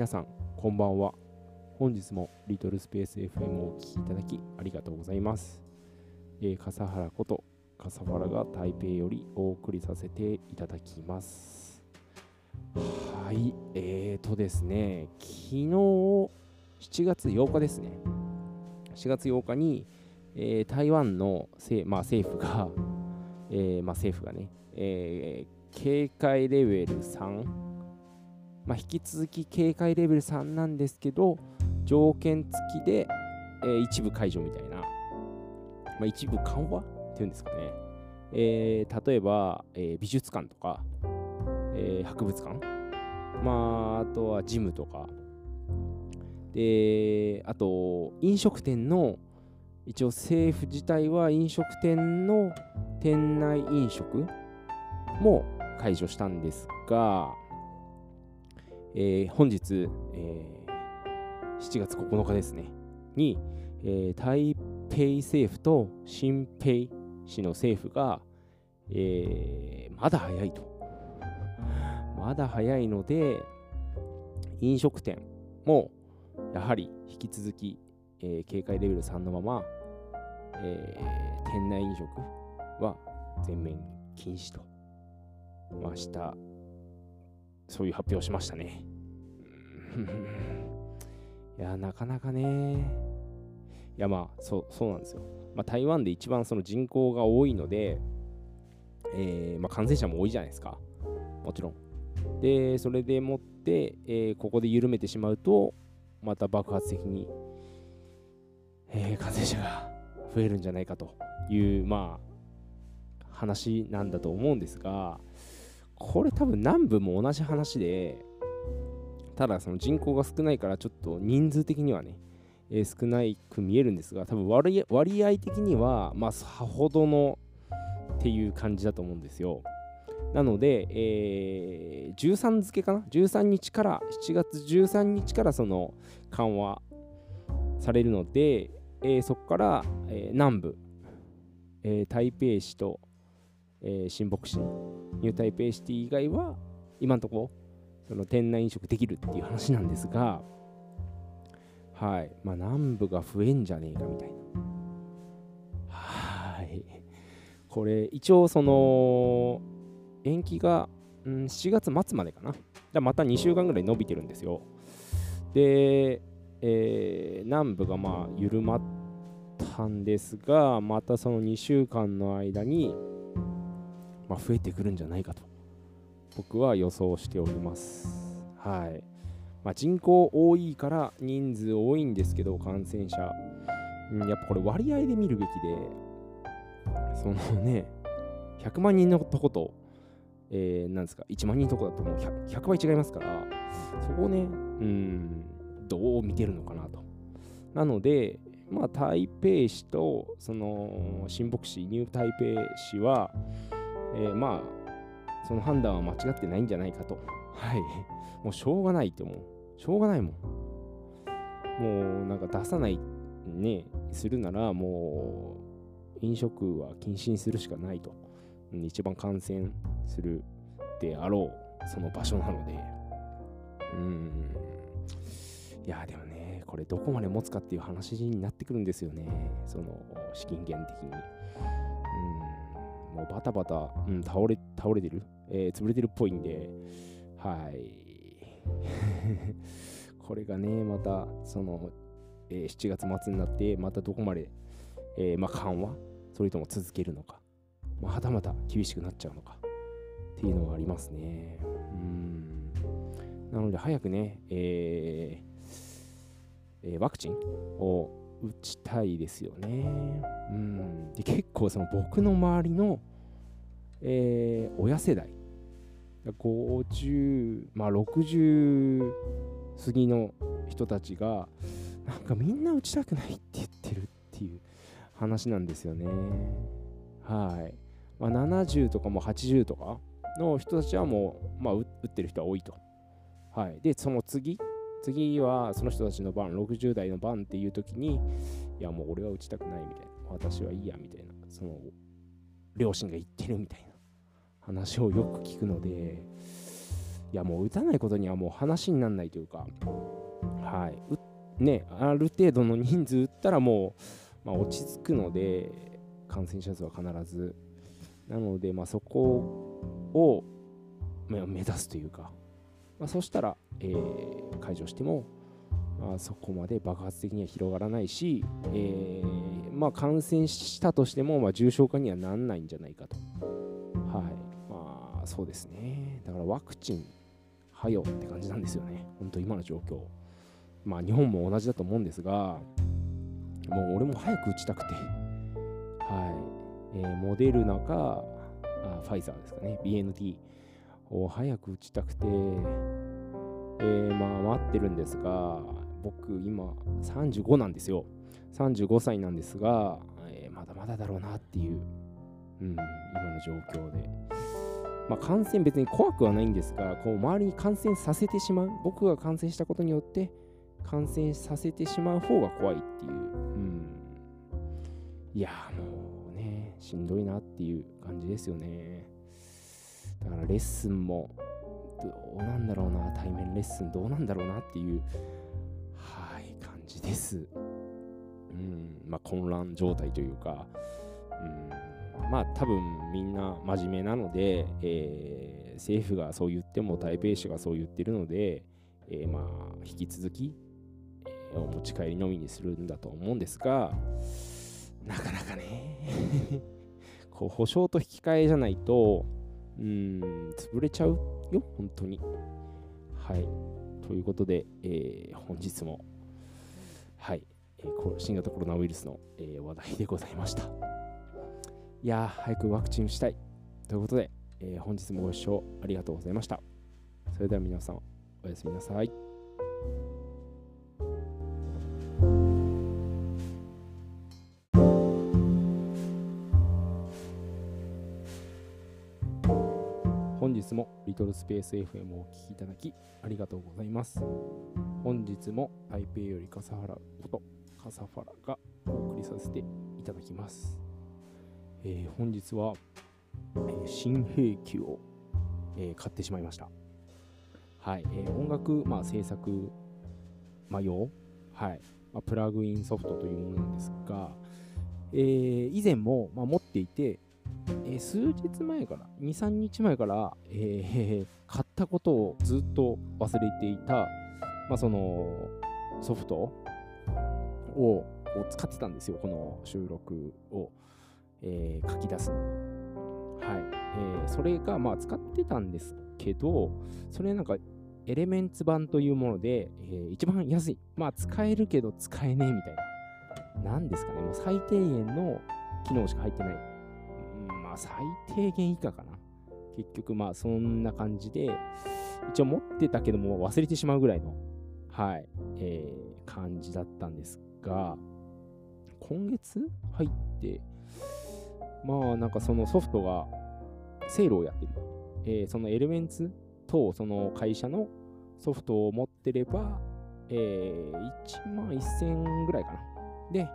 皆さん、こんばんは。本日もリトルスペース FM をお聴きいただきありがとうございます。えー、笠原こと笠原が台北よりお送りさせていただきます。はい、えーとですね、昨日7月8日ですね。7月8日に、えー、台湾のせ、まあ、政府が、えー、まあ、政府がね、えー、警戒レベル3、まあ、引き続き警戒レベル3なんですけど、条件付きで、えー、一部解除みたいな、まあ、一部緩和っていうんですかね。えー、例えば、えー、美術館とか、え、博物館、まあ、あとはジムとか、で、あと、飲食店の、一応政府自体は飲食店の店内飲食も解除したんですが、えー、本日、えー、7月9日ですね、に、えー、台北政府と新北市の政府が、えー、まだ早いと。まだ早いので、飲食店もやはり引き続き、えー、警戒レベル3のまま、えー、店内飲食は全面禁止と、まあ、した。そういう発表をしましたね。いや、なかなかね。いや、まあ、そう、そうなんですよ。まあ、台湾で一番その人口が多いので、えー、まあ、感染者も多いじゃないですか。もちろん。で、それでもって、えー、ここで緩めてしまうと、また爆発的に、えー、感染者が増えるんじゃないかという、まあ、話なんだと思うんですが、これ多分南部も同じ話で、ただその人口が少ないからちょっと人数的にはね、えー、少ないく見えるんですが、多分割合的には、まあ、さほどのっていう感じだと思うんですよ。なので、えー、13付けかな ?13 日から、7月13日からその緩和されるので、えー、そこから、えー、南部、えー、台北市と、えー、新北市、ニュー台北シティ以外は、今のところ、その店内飲食できるっていう話なんですが、はい。まあ、南部が増えんじゃねえかみたいな。はい。これ、一応、その、延期が、うん、7月末までかな。だまた2週間ぐらい伸びてるんですよ。で、えー、南部がまあ緩まったんですが、またその2週間の間に、まあ、増えてくるんじゃないかと、僕は予想しております。はい。まあ、人口多いから人数多いんですけど、感染者。うん、やっぱこれ割合で見るべきで、そのね、100万人のとこと、えー、なんですか、1万人のとこだともう 100, 100倍違いますから、そこをね、うん、どう見てるのかなと。なので、まあ、台北市と、その、新北市、ニュー台北市は、えー、まあ、その判断は間違ってないんじゃないかと。はい。もうしょうがないって思う。しょうがないもん。もうなんか出さないね、するならもう飲食は禁止にするしかないと。一番感染するであろう、その場所なので。うん。いや、でもね、これどこまで持つかっていう話になってくるんですよね。その資金源的に。もうバタバタ、うん、倒れ、倒れてる、えー、潰れてるっぽいんで、はい。これがね、また、その、えー、7月末になって、またどこまで、えー、まあ、緩和、それとも続けるのか、まあ、はたまた厳しくなっちゃうのか、っていうのはありますね。うん。なので、早くね、えー、えー、ワクチンを打ちたいですよね。うん。で、結構、その僕の周りの、えー、親世代、50、まあ60過ぎの人たちが、なんかみんな打ちたくないって言ってるっていう話なんですよね。はい。まあ、70とかも80とかの人たちはもう、まあ、打ってる人は多いと。はい。で、その次、次はその人たちの番、60代の番っていう時に、いやもう俺は打ちたくないみたいな。私はいいやみたいな。その、両親が言ってるみたいな。話をよく聞くので、いやもう打たないことにはもう話にならないというか、はい、ね、ある程度の人数打ったらもう、まあ、落ち着くので、感染者数は必ず。なので、まあ、そこを目指すというか、まあ、そしたら、えー、解除しても、まあ、そこまで爆発的には広がらないし、えー、まあ、感染したとしても、まあ、重症化にはならないんじゃないかと。そうですね。だからワクチン、はよって感じなんですよね。本当今の状況。まあ、日本も同じだと思うんですが、もう俺も早く打ちたくて、はい。えー、モデルナか、あファイザーですかね、BNT を早く打ちたくて、えー、まあ待ってるんですが、僕今35なんですよ。35歳なんですが、えー、まだまだだろうなっていう、うん、今の状況で。まあ、感染別に怖くはないんですが、こう周りに感染させてしまう、僕が感染したことによって感染させてしまう方が怖いっていう、うん、いやもうね、しんどいなっていう感じですよね。だからレッスンもどうなんだろうな、対面レッスンどうなんだろうなっていう、はい、感じです。うん、まあ混乱状態というか、うん、まあ多分みんな真面目なので、えー、政府がそう言っても台北市がそう言ってるので、えー、まあ引き続き、えー、お持ち帰りのみにするんだと思うんですが、なかなかね こう保証と引き換えじゃないと、うん、潰れちゃうよ、本当に。はい。ということで、えー、本日も、はい、えー、新型コロナウイルスの、えー、話題でございました。いやー、早くワクチンしたい。ということで、えー、本日もご視聴ありがとうございました。それでは皆さん、おやすみなさい。本日もリトルスペース FM をお聴きいただきありがとうございます。本日も台北より笠原こと笠原がお送りさせていただきます。えー、本日は、えー、新兵器を、えー、買ってしまいました。はい、え音楽、まあ、制作、まあ、用、はいまあ、プラグインソフトというものなんですが、え以前も、まあ、持っていて、えー、数日前から、2、3日前から、えー、買ったことをずっと忘れていた、まあ、そのソフトをを使ってたんですよ、この収録を、えー、書き出すのに。はい。えー、それが、まあ、使ってたんですけど、それなんか、エレメンツ版というもので、えー、一番安い。まあ、使えるけど使えねえみたいな。なんですかね、もう最低限の機能しか入ってない。まあ最低限以下かな。結局まあそんな感じで、一応持ってたけども忘れてしまうぐらいの、はい、えー、感じだったんですが、今月入って、まあなんかそのソフトがセールをやってる。えー、そのエレメンツとその会社のソフトを持ってれば、えー、1万1000ぐらいかな。で、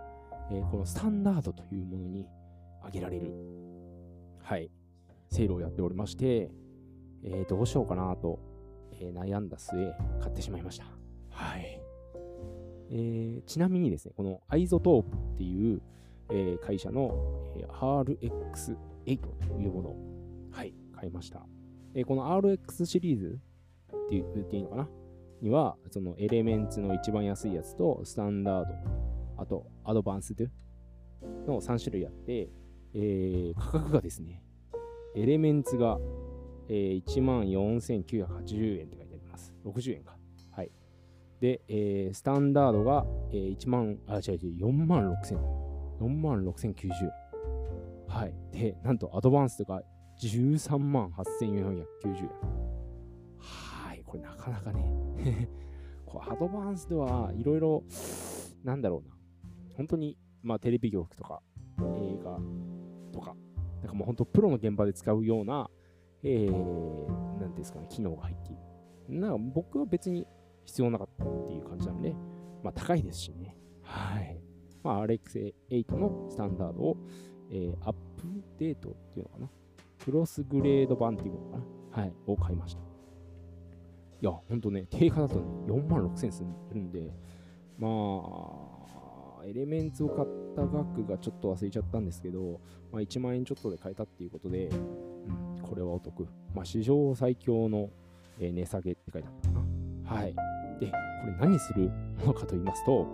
えー、このスタンダードというものに上げられるはい、セールをやっておりまして、えー、どうしようかなと、えー、悩んだ末、買ってしまいました。はい。えー、ちなみにですね、この iZotope っていう、えー、会社の、えー、RX8 というものを、はい、買いました。えー、この RX シリーズって言っていいのかな？には、そのエレメンツの一番安いやつと、スタンダード、あとアドバンスドの3種類あって、えー、価格がですね、エレメンツが、えー、14,980円って書いてあります。60円か。はい。で、えー、スタンダードが、えー、1万、あ、違う違う、4万6000、4万6090円。はい。で、なんとアドバンスとか13万8490円。はい。これなかなかね こうアドバンスではいろいろ、なんだろうな。本当に、まあ、テレビ局とか映画とか、なんかもう本当プロの現場で使うような、えー、なんですかね、機能が入っている。なんか僕は別に必要なかったっていう感じなので、まあ高いですしね。はい。まあ RX8 のスタンダードを、えー、アップデートっていうのかな。クロスグレード版っていうのかな。はい。を買いました。いや、ほんとね、定価だとね、4万6千するんで、まあ、エレメンツを買った額がちょっと忘れちゃったんですけど、まあ、1万円ちょっとで買えたっていうことで、うん、これはお得。まあ、史上最強の値下げって書いてあったかな。はい。で、これ何するのかと言いますと、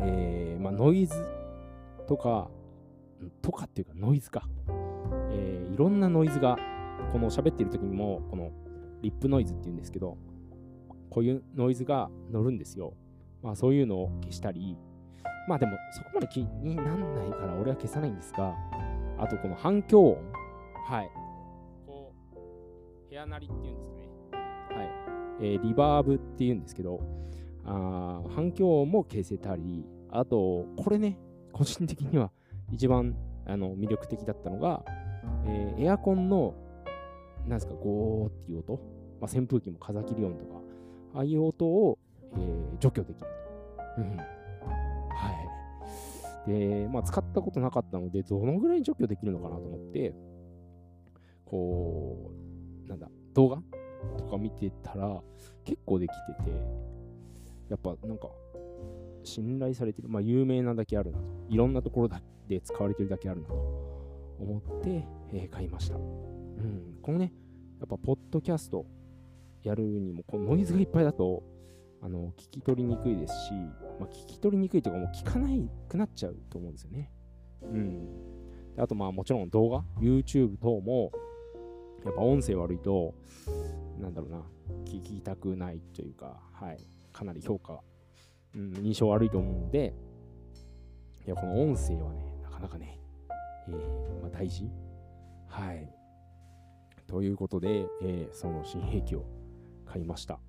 えー、まあ、ノイズとか、とかっていうかノイズか。えー、いろんなノイズが、この喋ってる時にも、このリップノイズっていうんですけど、こういうノイズが乗るんですよ。まあそういうのを消したり、まあでもそこまで気になんないから俺は消さないんですが、あとこの反響音。はい。こう、部屋鳴りっていうんですかね。はい。えー、リバーブっていうんですけど、あ反響音も消せたり、あと、これね、個人的には一番あの魅力的だったのが、えー、エアコンの、なんですか、ゴーっていう音、まあ、扇風機も風切り音とか、ああいう音を、えー、除去できる。うん、はい。で、まあ、使ったことなかったので、どのぐらい除去できるのかなと思って、こう、なんだ、動画とか見てたら、結構できてて、やっぱなんか、信頼されてる、まあ、有名なだけあるなと。いろんなところで使われてるだけあるなと思って、えー、買いました。うん。このね、やっぱ、ポッドキャストやるにも、このノイズがいっぱいだと、あの、聞き取りにくいですし、まあ、聞き取りにくいというか、もう聞かないくなっちゃうと思うんですよね。うん。あと、まあ、もちろん動画、YouTube 等も、やっぱ音声悪いと、なんだろうな、聞きたくないというか、はい、かなり評価うん、印象悪いと思うので、いや、この音声はね、なかなかね、えー、まあ、大事。はい。ということで、えー、その新兵器を買いました。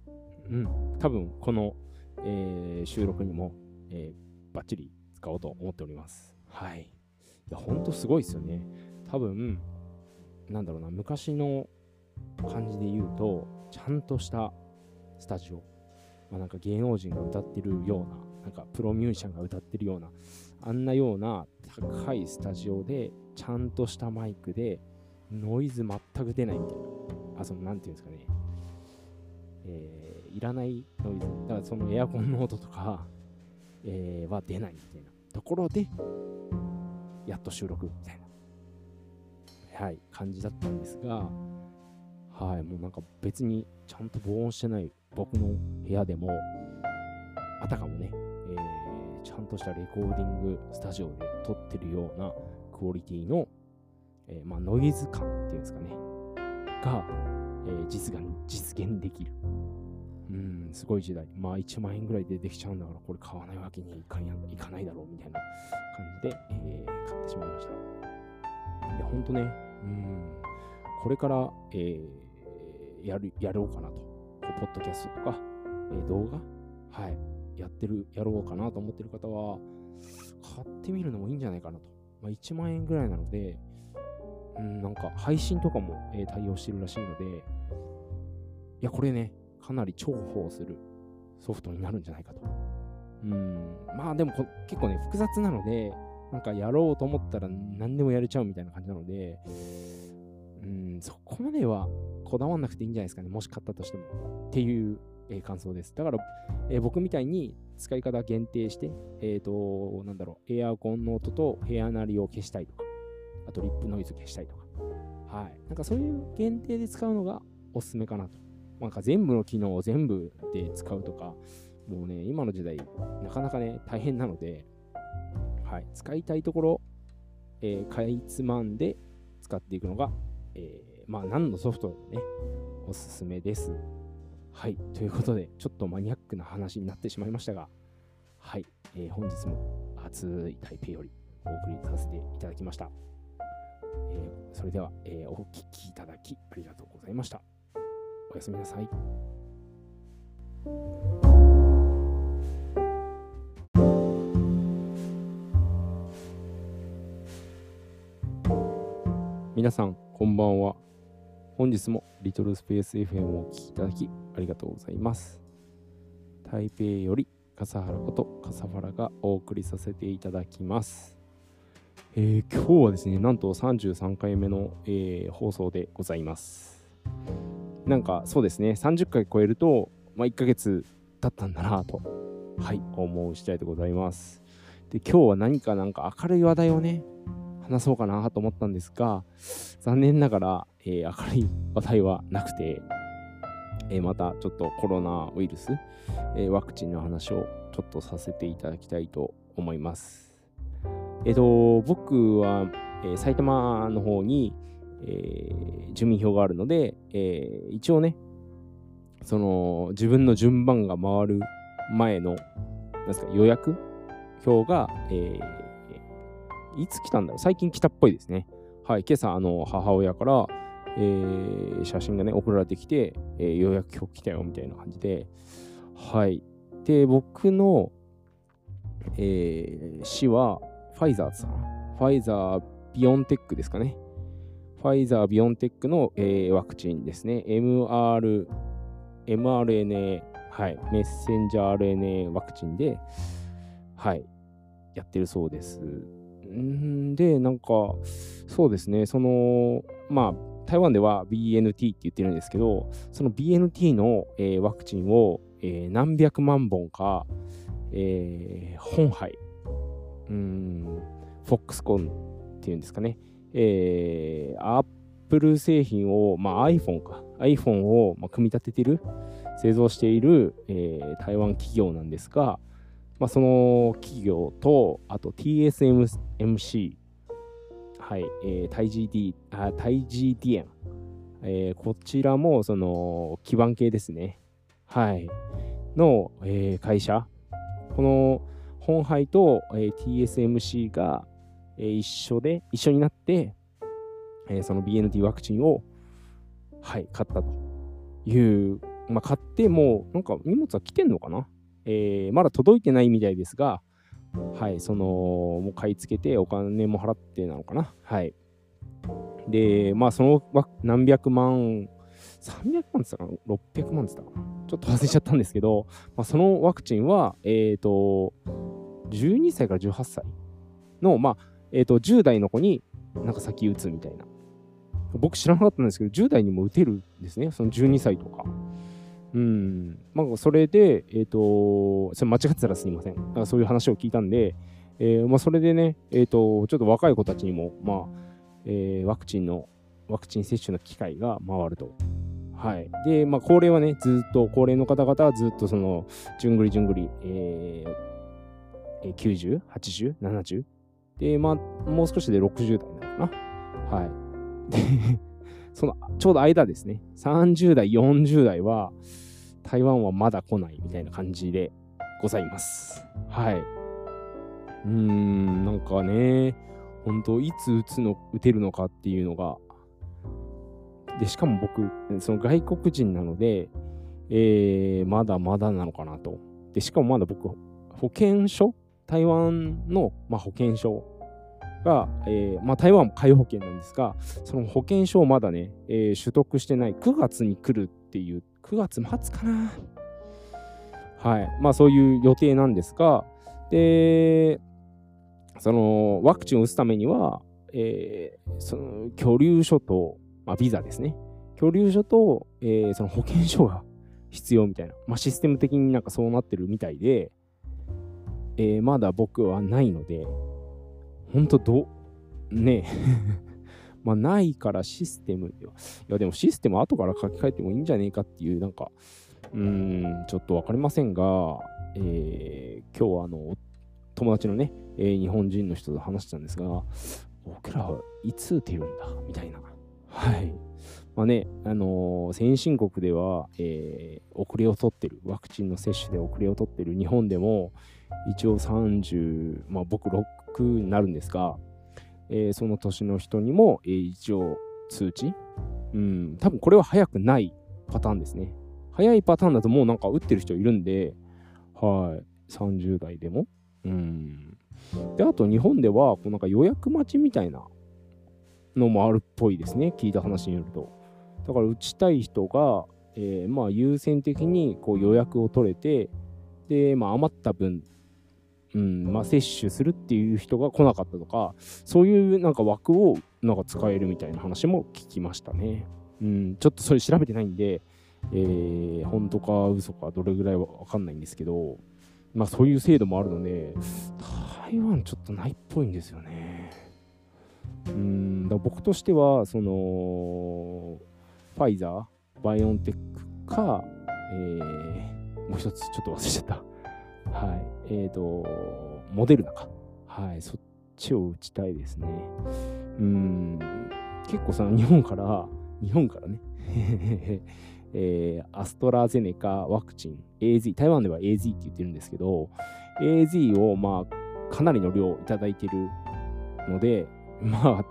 うん。多分、この、えー、収録にも、えー、バッチリ使おうと思っております。はい。いや、ほんとすごいですよね。多分、なんだろうな、昔の感じで言うと、ちゃんとしたスタジオ、まあ、なんか芸能人が歌ってるような、なんかプロミュージシャンが歌ってるような、あんなような高いスタジオで、ちゃんとしたマイクで、ノイズ全く出ないみたいな。あ、その、なんていうんですかね。えー、いらないノイズ。だからそのエアコンの音とか、えー、は出ないみたいなところで、やっと収録みたいな、はい、感じだったんですが、はい、もうなんか別にちゃんと防音してない僕の部屋でも、あたかもね、えー、ちゃんとしたレコーディングスタジオで撮ってるようなクオリティの、えー、まあ、ノイズ感っていうんですかね、が、えー、実現実現できる。うん、すごい時代。まあ、1万円ぐらいでできちゃうんだから、これ買わないわけにいかいかないだろうみたいな感じで、えー、買ってしまいました。いや、ほんとね、うん、これから、えー、やる、やろうかなと。ポッドキャストとか、えー、動画、はい、やってる、やろうかなと思ってる方は、買ってみるのもいいんじゃないかなと。まあ、1万円ぐらいなので、うん、なんか配信とかも、えー、対応してるらしいので、いや、これね、かなり重宝するソフトになるんじゃないかと。うん、まあでも結構ね、複雑なので、なんかやろうと思ったら何でもやれちゃうみたいな感じなので、うん、そこまではこだわんなくていいんじゃないですかね。もし買ったとしても。っていう、えー、感想です。だから、えー、僕みたいに使い方限定して、えっ、ー、と、なんだろう、エアコンの音と部屋なりを消したいとか、あとリップノイズ消したいとか、はい。なんかそういう限定で使うのがおすすめかなと。なんか全部の機能を全部で使うとか、もうね、今の時代、なかなかね、大変なので、はい。使いたいところ、えー、かいつまんで使っていくのが、えー、まあ、何のソフトでもね、おすすめです。はい。ということで、ちょっとマニアックな話になってしまいましたが、はい。えー、本日も熱い台北よりお送りさせていただきました。えー、それでは、えー、お聴きいただきありがとうございました。おやすみなさい。皆さん、こんばんは。本日もリトルスペース FM をお聴きいただきありがとうございます。台北より笠原こと笠原がお送りさせていただきます。えー、今日はですね、なんと33回目の、えー、放送でございます。なんかそうですね、30回超えると、まあ、1ヶ月経ったんだなと、はい、思う次第でございます。で、今日は何かなんか明るい話題をね、話そうかなと思ったんですが、残念ながら、えー、明るい話題はなくて、えー、またちょっとコロナウイルス、えー、ワクチンの話をちょっとさせていただきたいと思います。えっ、と、僕は、え埼玉の方に、え住民票があるので、え一応ね、その自分の順番が回る前の、なんですか、予約表が、えー、いつ来たんだろう？最近来たっぽいですね。はい、今朝、あの、母親から、えー、写真がね、送られてきて、えー、予約表来たよ、みたいな感じで、はい。で、僕の、えー、市は、ファイザーさん。ファイザー、ビオンテックですかね。ファイザー、ビオンテックの、えー、ワクチンですね。MR、mRNA、はい、メッセンジャー RNA ワクチンで、はい、やってるそうです。んで、なんか、そうですね、その、まあ、台湾では BNT って言ってるんですけど、その BNT の、えー、ワクチンを、えー、何百万本か、えー、本杯、うん、フォックスコンっていうんですかね、えー、アップル製品を、まあ、iPhone か、iPhone を、まあ、組み立ててる、製造している、えー、台湾企業なんですが、まあ、その企業と、あと TSMC、はい、えー、タイ GD、あ、タイ GDN、えー、こちらも、その、基盤系ですね。はい。の、えー、会社。この、本杯と、えー、TSMC が、えー、一緒で、一緒になって、えー、その BNT ワクチンを、はい、買ったという、まあ、買ってもう、なんか荷物は来てんのかなえー、まだ届いてないみたいですが、はい、その、もう買い付けてお金も払ってなのかな。はい。で、まあ、その何百万、300万って言ったかな ?600 万って言ったかな？ちょっと忘れちゃったんですけど、まあ、そのワクチンは、えっ、ー、と、12歳から18歳の、まあ、えっ、ー、と、10代の子になんか先打つみたいな。僕知らなかったんですけど、10代にも打てるんですね。その12歳とか。うん。まあ、それで、えっ、ー、と、それ間違ってたらすいません。だからそういう話を聞いたんで、えー、まあ、それでね、えっ、ー、と、ちょっと若い子たちにも、まあ、えー、ワクチンの、ワクチン接種の機会が回ると。はい。で、まあ、高齢はね、ずっと、高齢の方々はずっとその、じゅんぐりじゅんぐり、えー、90、80、70。で、まあ、もう少しで60代なのかな。はい。で、そのちょうど間ですね、30代、40代は、台湾はまだ来ないみたいな感じでございます。はい。うーん、なんかね、本当いつ打つの、打てるのかっていうのが、で、しかも僕、その外国人なので、えー、まだまだなのかなと。で、しかもまだ僕、保険証台湾の、まあ、保険証が、えー、まあ、台湾も皆保険なんですが、その保険証をまだね、えー、取得してない9月に来るっていう、9月末かな。はい。まあそういう予定なんですが、で、そのワクチンを打つためには、えー、その居留所と、まあ、ビザですね。居留所と、えー、その保険証が必要みたいな、まあ、システム的になんかそうなってるみたいで、えー、まだ僕はないので、ほんとど、ね まあないからシステム、いやでもシステム後から書き換えてもいいんじゃねえかっていう、なんか、うん、ちょっとわかりませんが、えー、今日はあの、友達のね、えー、日本人の人と話したんですが、僕らはいつ打てるんだみたいな。はい。まあね、あのー、先進国では、えー、遅れを取ってる、ワクチンの接種で遅れを取ってる日本でも、一応30、まあ僕6になるんですが、えー、その年の人にも、えー、一応通知うん、多分これは早くないパターンですね。早いパターンだともうなんか打ってる人いるんで、はい、30代でも。うん。で、あと日本では、こうなんか予約待ちみたいなのもあるっぽいですね。聞いた話によると。だから打ちたい人が、えー、まあ優先的にこう予約を取れて、で、まあ余った分うんまあ、接種するっていう人が来なかったとかそういうなんか枠をなんか使えるみたいな話も聞きましたね。うん、ちょっとそれ調べてないんで、えー、本当か嘘かどれぐらいはわかんないんですけど、まあそういう制度もあるので、台湾ちょっとないっぽいんですよね。うん、だ僕としては、その、ファイザー、バイオンテックか、えー、もう一つちょっと忘れちゃった。はい。えっ、ー、と、モデルナか。はい。そっちを打ちたいですね。うん。結構さ、日本から、日本からね、えー、アストラゼネカワクチン、AZ、台湾では AZ って言ってるんですけど、AZ をまあ、かなりの量いただいてるので、まあ、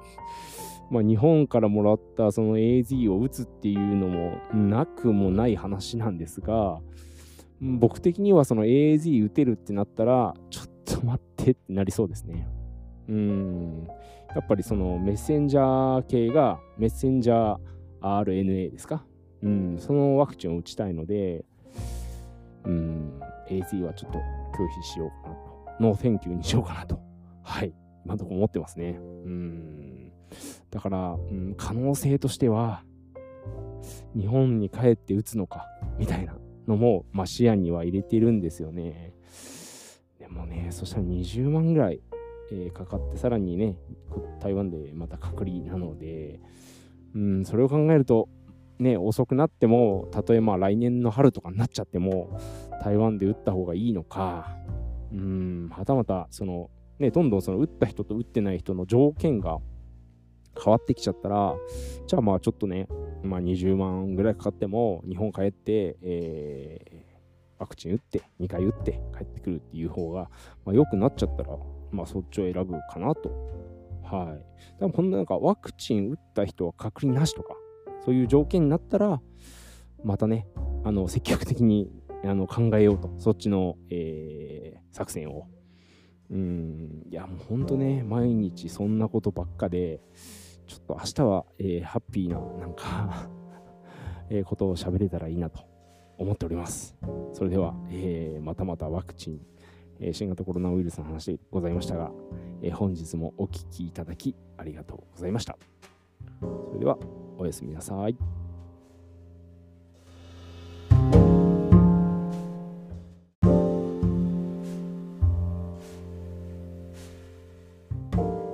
まあ、日本からもらったその AZ を打つっていうのもなくもない話なんですが、僕的にはその AZ 打てるってなったら、ちょっと待ってってなりそうですね。うん。やっぱりそのメッセンジャー系がメッセンジャー RNA ですか？うん、そのワクチンを打ちたいので、うん、AZ はちょっと拒否しようかなと。 no thank you にしようかなと。はい。今のところ思ってますね。うん。だから、うん、可能性としては、日本に帰って打つのか、みたいなのも、まあ、視野には入れてるんですよね。でもね、そしたら20万ぐらい、えー、かかって、さらにね、台湾でまた隔離なので、うん、それを考えると、ね、遅くなっても、たとえまあ来年の春とかになっちゃっても、台湾で打った方がいいのか、うん、はたまた、その、ね、どんどんその打った人と打ってない人の条件が変わってきちゃったら、じゃあまあちょっとね、まあ20万ぐらいかかっても、日本帰って、えー、ワクチン打って、2回打って帰ってくるっていう方が、まあ、良くなっちゃったら、まあそっちを選ぶかなと。はい。でもこんななんかワクチン打った人は隔離なしとか、そういう条件になったら、またね、あの積極的にあの考えようと、そっちの、えー、作戦を。うん、いや、もうほんとね、毎日そんなことばっかで、ちょっと明日は、えー、ハッピーな、なんか えことを喋れたらいいなと思っております。それでは、えー、またまたワクチン、えー、新型コロナウイルスの話でございましたが、え本日もお聴きいただきありがとうございました。それでは、おやすみなさい。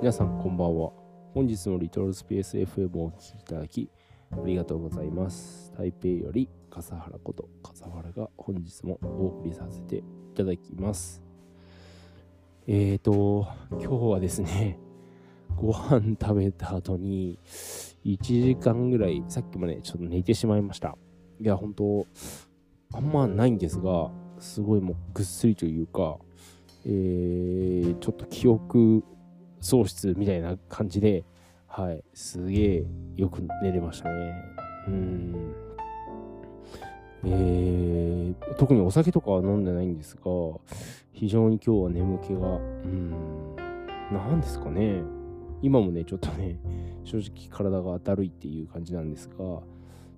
皆さんこんばんは。本日のリトルスペース FM をお聴きいただきありがとうございます。台北より笠原こと笠原が本日もお送りさせていただきます。えーと、今日はですね、ご飯食べた後に1時間ぐらい、さっきまでちょっと寝てしまいました。いや、本当あんまないんですが、すごいもうぐっすりというか、えー、ちょっと記憶喪失みたいな感じで、はい、すげえよく寝れましたね。うん。えー、特にお酒とかは飲んでないんですが、非常に今日は眠気が、うん、なんですかね。今もね、ちょっとね、正直体がだるいっていう感じなんですが、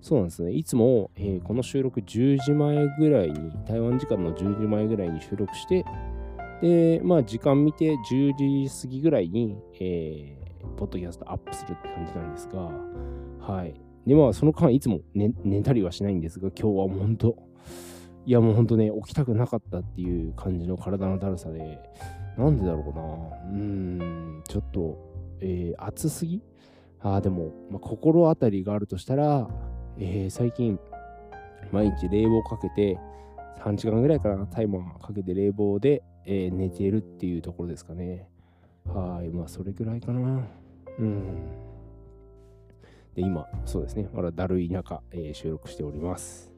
そうなんですね。いつも、えー、この収録10時前ぐらいに、台湾時間の10時前ぐらいに収録して、で、まあ時間見て10時過ぎぐらいに、えー、ポッドキャストアップするって感じなんですが、はい。で、まあその間いつも寝寝たりはしないんですが、今日はもう本当、いやもう本当ね、起きたくなかったっていう感じの体のだるさで、なんでだろうな。うーん、ちょっと、えー、暑すぎ？ああ、でも、まあ、心当たりがあるとしたら、えー、最近、毎日冷房かけて、3時間ぐらいかな、タイマーかけて冷房で、えー、寝てるっていうところですかね。はい、まあ、それぐらいかな。うん。で、今、そうですね、まだだるい中、えー、収録しております。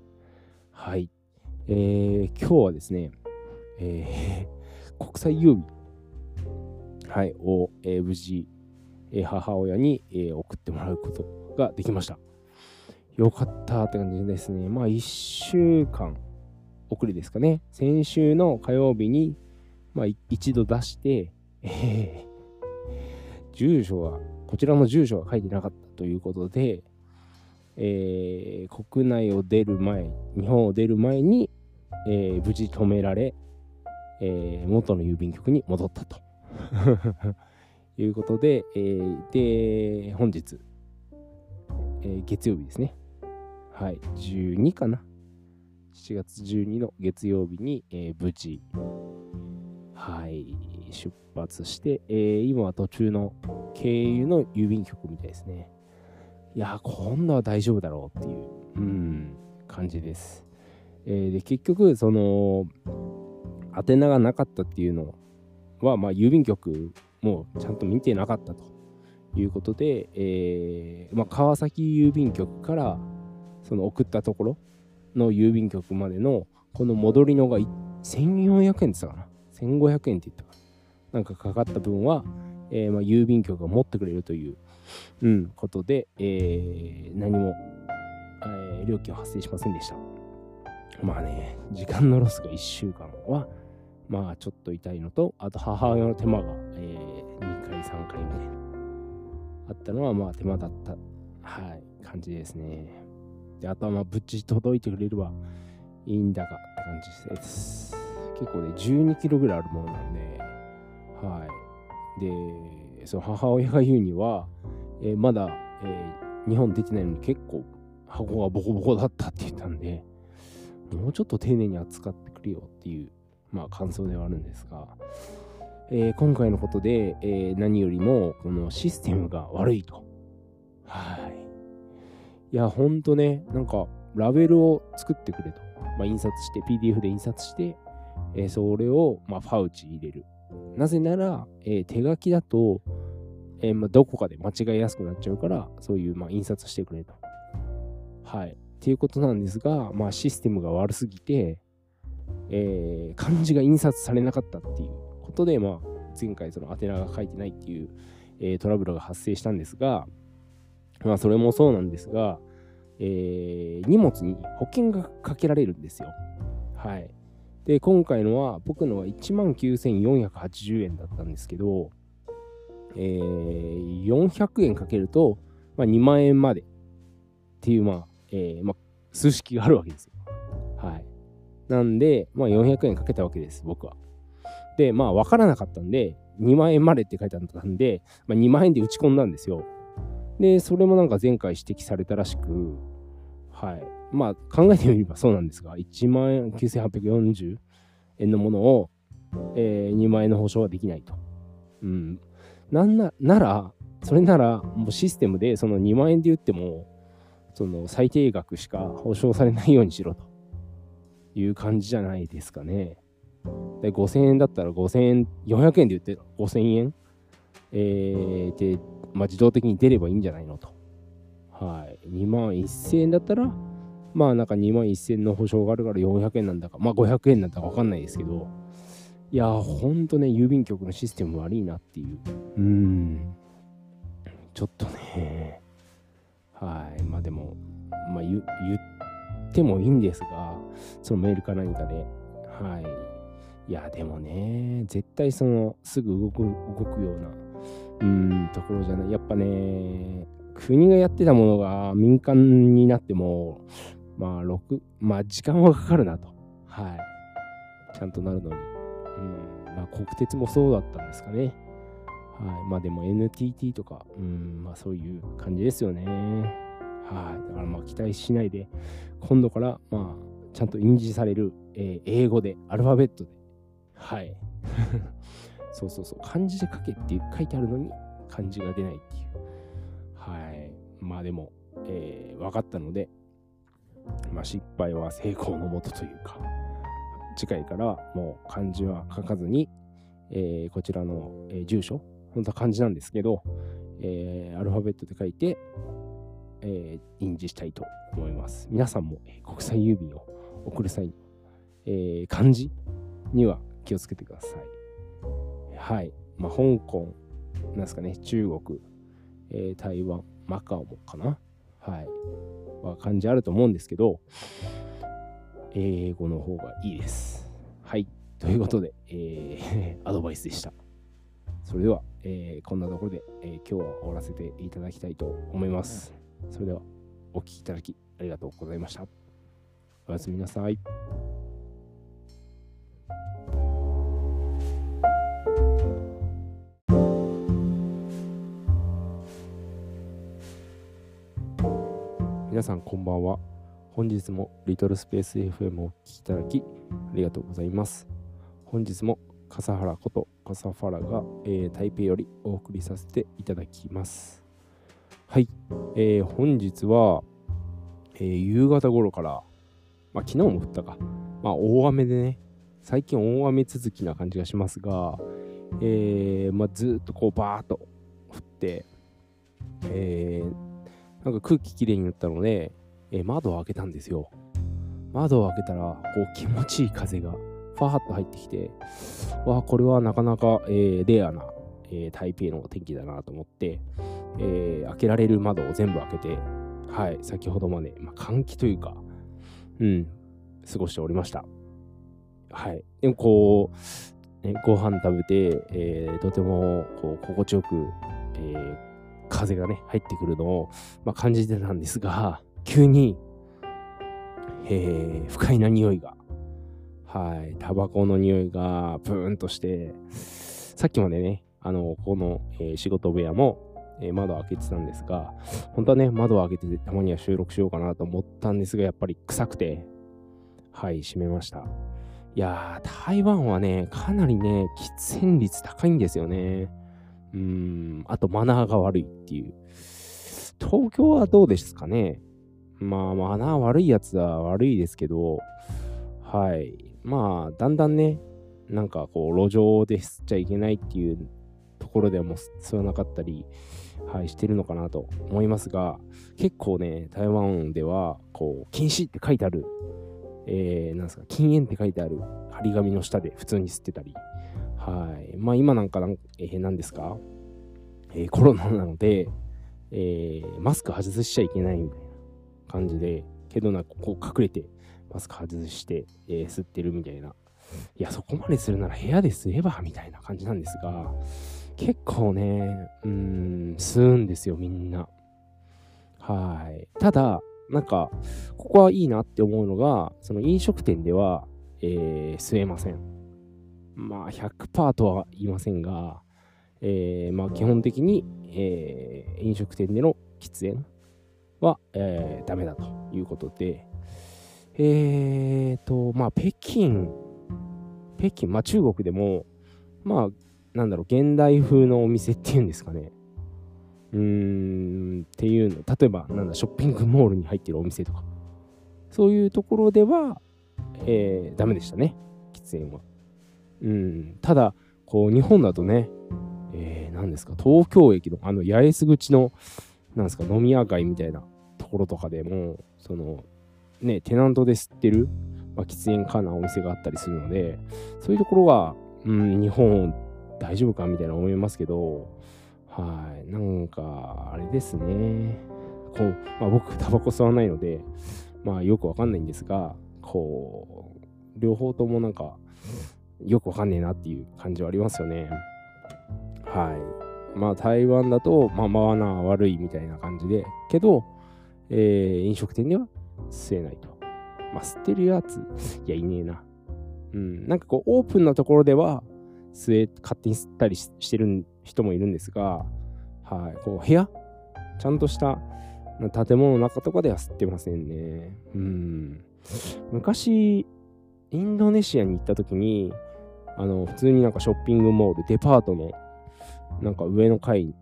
はい。えー、今日はですね、えー、国際郵便、はい、を、えー、無事、えー、母親に、えー、送ってもらうことができました。よかったって感じですね。まあ、1週間遅れですかね。先週の火曜日に、まあ、一度出して、えー、住所は、こちらの住所が書いてなかったということで、えー、国内を出る前、日本を出る前に、えー、無事止められ、えー、元の郵便局に戻ったと いうことで、えー、で、本日、ええー、月曜日ですね。はい、12かな。7月12の月曜日に、えー、無事、はい、出発して、えー、今は途中の経由の郵便局みたいですね。いや、今度は大丈夫だろうっていう、うん、感じです。えー、で、結局、その、宛名がなかったっていうのは、まあ、郵便局もちゃんと見てなかったということで、えー、まあ、川崎郵便局からその送ったところの郵便局までのこの戻りのが1400円って言ったかな1500円って言ったかなんかかかった分は、えー、まあ、郵便局が持ってくれるという、うん、ことで、えー、何も、え、料金は発生しませんでした。まあね、時間のロスが1週間は、まあちょっと痛いのと、あと母親の手間が、えー、2回、3回みたいな、あったのはまあ手間だった、はい、感じですね。で、あとはまあぶっち届いてくれればいいんだがって感じです。結構ね、12キロぐらいあるものなんで、はい。で、その母親が言うには、えー、まだ、えー、日本出てないのに結構箱がボコボコだったって言ったんで、もうちょっと丁寧に扱ってくれよっていうまあ、感想ではあるんですが、えー、今回のことで、えー、何よりもこのシステムが悪いと。はい。いや、ほんとね、なんかラベルを作ってくれと。まあ、印刷して、PDF で印刷して、えー、それを、まあ、ファウチ入れる。なぜなら、え手書きだと、えまあ、どこかで間違いやすくなっちゃうから、そういう、まあ、印刷してくれと。はい。っていうことなんですが、まあ、システムが悪すぎて、えー、漢字が印刷されなかったっていうことで、まあ、前回その宛名が書いてないっていう、えー、トラブルが発生したんですが、まあ、それもそうなんですが、えー、荷物に保険がかけられるんですよ。はい。で、今回のは、僕のは19,480円だったんですけど、えー、400円かけると、まあ、2万円までっていう、まあ、えー、まあ、数式があるわけですよ。はい。なんで、まあ400円かけたわけです、僕は。で、まあ分からなかったんで、2万円までって書いてあったんで、まあ、2万円で打ち込んだんですよ。で、それもなんか前回指摘されたらしく、はい。まあ考えてみればそうなんですが、1万9840円のものを、えー、2万円の保証はできないと。うん。なんななら、それなら、もうシステムでその2万円で言っても、その最低額しか保証されないようにしろと。いう感じじゃないですかね。で5000円だったら5000円、400円で言って5000円、えー、で、まあ、自動的に出ればいいんじゃないのと。はい。2万1000円だったら、まあなんか2万1000円の保証があるから400円なんだか、まあ500円なんだかわかんないですけど、いやほんとね、郵便局のシステム悪いなっていう。うーん。ちょっとね、はい。まあでも、まあ言ってもいいんですが、そのメールか何かで。はい。いや、でもね、絶対その、すぐ動く、動くような、うん、ところじゃない。やっぱね、国がやってたものが民間になっても、まあ、6、まあ、時間はかかるなと。はい。ちゃんとなるのに。うん、まあ、国鉄もそうだったんですかね。はい。まあ、でも NTT とか、うん、まあ、そういう感じですよね。はい。だからまあ、期待しないで、今度から、まあ、ちゃんと印字される、えー、英語で、アルファベットで。はい。そうそうそう。漢字で書けって書いてあるのに、漢字が出ないっていう。はい。まあでも、えー、分かったので、まあ、失敗は成功のもとというか、次回からもう漢字は書かずに、えー、こちらの、えー、住所、本当は漢字なんですけど、えー、アルファベットで書いて、えー、印字したいと思います。皆さんも、えー、国際郵便を送る際に、えー、漢字には気をつけてください。はい。まあ、香港、なんですかね、中国、えー、台湾、マカオもかな。はい。は漢字あると思うんですけど、英語の方がいいです。はい。ということで、えー、アドバイスでした。それでは、えー、こんなところで、えー、今日は終わらせていただきたいと思います。それでは、お聴きいただきありがとうございました。おやすみなさい。皆さんこんばんは。本日もリトルスペース FM をお聴きいただきありがとうございます。本日も笠原こと笠原が、えー台北よりお送りさせていただきます。はい、えー本日は、えー夕方頃から、まあ昨日も降ったか、まあ大雨でね、最近大雨続きな感じがしますが、えーまあ、ずっとこうバーっと降って、えーなんか空気きれいになったので、えー窓を開けたんですよ。窓を開けたら、こう気持ちいい風がファーッと入ってきて、わあ、これはなかなか、えーレアな、えー台北の天気だなと思って、え開けられる窓を全部開けて、はい、先ほどまで、まあ、換気というか、うん、過ごしておりました。はい。でもこう、ね、ご飯食べて、えーとてもこう心地よく、えー風がね、入ってくるのを、まあ、感じてたんですが、急に、えー不快な匂いが、はい、タバコの匂いがブーンとして、さっきまでね、あの、この、えー仕事部屋も、えー窓開けてたんですが、本当はね、窓を開けてたまには収録しようかなと思ったんですが、やっぱり臭くて、はい、閉めました。いやー、台湾はね、かなりね、喫煙率高いんですよね。うん、あとマナーが悪いっていう。東京はどうですかね？まあ、マナー悪いやつは悪いですけど、はい。まあ、だんだんね、なんかこう、路上で吸っちゃいけないっていうところではもう吸わなかったり、はい、してるのかなと思いますが、結構ね、台湾では、こう、禁止って書いてある、えー、なんですか、禁煙って書いてある。張り紙の下で普通に吸ってたり、はい。まあ、今なんかなん、えー、何ですか、えーコロナなので、えーマスク外しちゃいけないみたいな感じで、けどなんかこう隠れてマスク外して、えー吸ってるみたいな。いや、そこまでするなら部屋で吸えばみたいな感じなんですが、結構ね、うん、吸うんですよ、みんな。はい。ただ、なんか、ここはいいなって思うのが、その飲食店では、えー吸えません。まあ、100%とは言いませんが、えーまあ、基本的に、えー飲食店での喫煙は、えーダメだということで、えーと、まあ、北京、北京、まあ、中国でも、まあ、なんだろう、現代風のお店っていうんですかね。うーん、っていうの、例えば、なんだ、ショッピングモールに入ってるお店とか、そういうところでは、えーダメでしたね、喫煙は。うん、ただ、こう、日本だとね、えー、何ですか、東京駅のあの八重洲口の、なんですか、飲み屋街みたいなところとかでも、その、ね、テナントで吸ってる、まあ、喫煙可なお店があったりするので、そういうところは、うん、日本大丈夫かみたいな思いますけど、はい、なんか、あれですね。こう、まあ、僕、タバコ吸わないので、まあ、よくわかんないんですが、こう、両方ともなんか、よくわかんねえなっていう感じはありますよね。はい。まあ、台湾だと、まあ、マナー悪いみたいな感じで、けど、えー飲食店では吸えないと。まあ、吸ってるやつ、いや、いねえな。うん。なんかこう、オープンなところでは、吸え、勝手に吸ったりししてる人もいるんですが、はい。こう、部屋？ちゃんとした建物の中とかでは吸ってませんね。うん。昔、インドネシアに行った時に、あの、普通になんかショッピングモール、デパートの、なんか上の階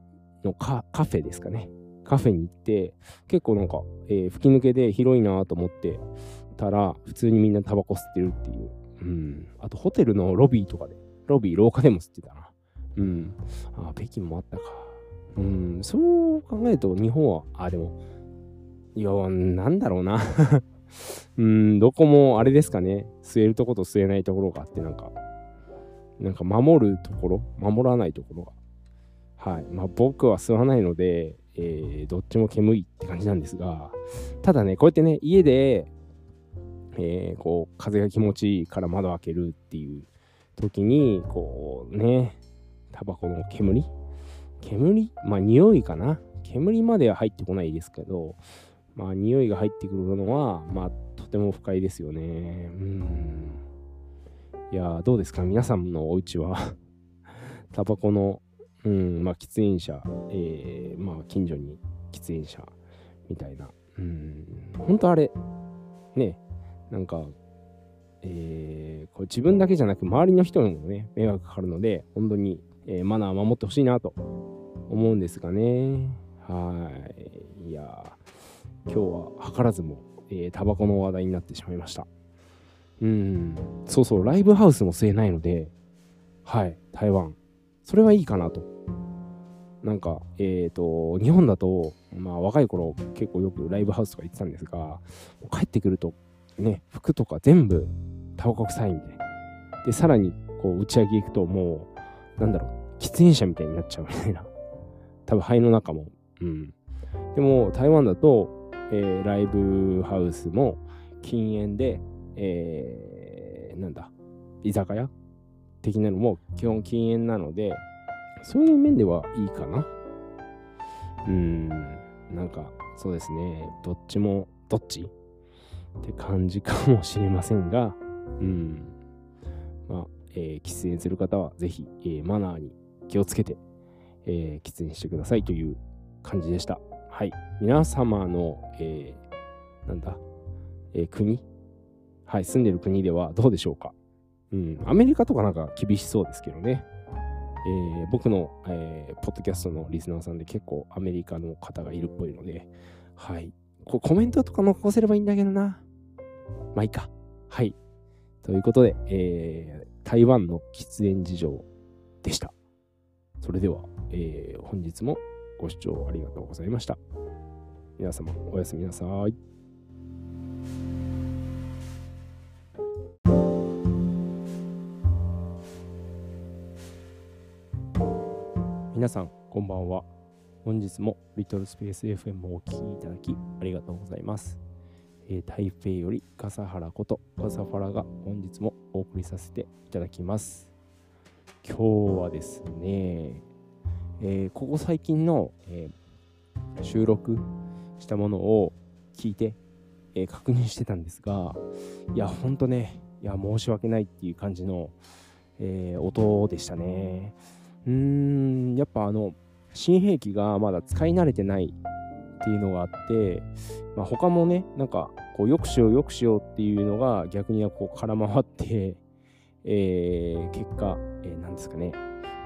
のカカフェですかね。カフェに行って、結構なんか、えー吹き抜けで広いなと思ってたら、普通にみんなタバコ吸ってるっていう。うん。あと、ホテルのロビーとかで、ロビー、廊下でも吸ってたな。うん。あ、北京もあったか。うん。そう考えると、日本は、あ、でも、いや、なんだろうな。うん、どこもあれですかね。吸えるとこと吸えないところがあって、なんか、なんか守るところ、守らないところが。はい。まあ僕は吸わないので、えーどっちも煙って感じなんですが、ただね、こうやってね、家で、えーこう、風が気持ちいいから窓開けるっていう時に、こうね、タバコの煙？煙？まあ匂いかな。煙までは入ってこないですけど、まあ匂いが入ってくるのは、まあとても不快ですよね。うん。いや、どうですか？皆さんのお家は？タバコの、うん、まあ喫煙者、えーまあ近所に喫煙者みたいな、うん、本当あれ、ね、なんか、えー、これ自分だけじゃなく周りの人にもね、迷惑かかるので、本当に、えー、マナー守ってほしいなと思うんですがね。はい。いや今日は図らずも、えー、タバコの話題になってしまいました。うん、そうそう、ライブハウスも吸えないので、はい、台湾。それはいいかなと。なんか、えっ、ー、と、日本だと、まあ若い頃結構よくライブハウスとか行ってたんですが、帰ってくると、ね、服とか全部タバコ臭いみたい。で、さらにこう打ち上げ行くともう、なんだろう、喫煙者みたいになっちゃうみたいな。多分肺の中も。うん。でも台湾だと、えー、ライブハウスも禁煙で、えー、なんだ、居酒屋？的なのも基本禁煙なので、そういう面ではいいかな。うん、なんか、そうですね、どっちも、どっち？って感じかもしれませんが、うん、まあ、えー、喫煙する方はぜひ、えー、マナーに気をつけて、えー、喫煙してくださいという感じでした。はい。皆様の、えー、なんだ、えー、国？はい、住んでる国ではどうでしょうか？うん、アメリカとかなんか厳しそうですけどね。えー、僕の、えー、ポッドキャストのリスナーさんで結構アメリカの方がいるっぽいので、はい。こコメントとか残せればいいんだけどな。まあいいか。はい。ということで、えー、台湾の喫煙事情でした。それでは、えー、本日もご視聴ありがとうございました。皆様、おやすみなさい。皆さん、こんばんは。本日もリトルスペース FM をお聴きいただきありがとうございます。えー、台北より笠原こと笠原が本日もお送りさせていただきます。今日はですね、えー、ここ最近の、えー、収録したものを聞いて、えー、確認してたんですが、いや、ほんとね、いや、申し訳ないっていう感じの、え音でしたね。うーん、やっぱあの、新兵器がまだ使い慣れてないっていうのがあって、まあ、他もね、なんか、こう、よくしよう、よくしようっていうのが逆にこう、空回って、えー、結果、えー、ですかね、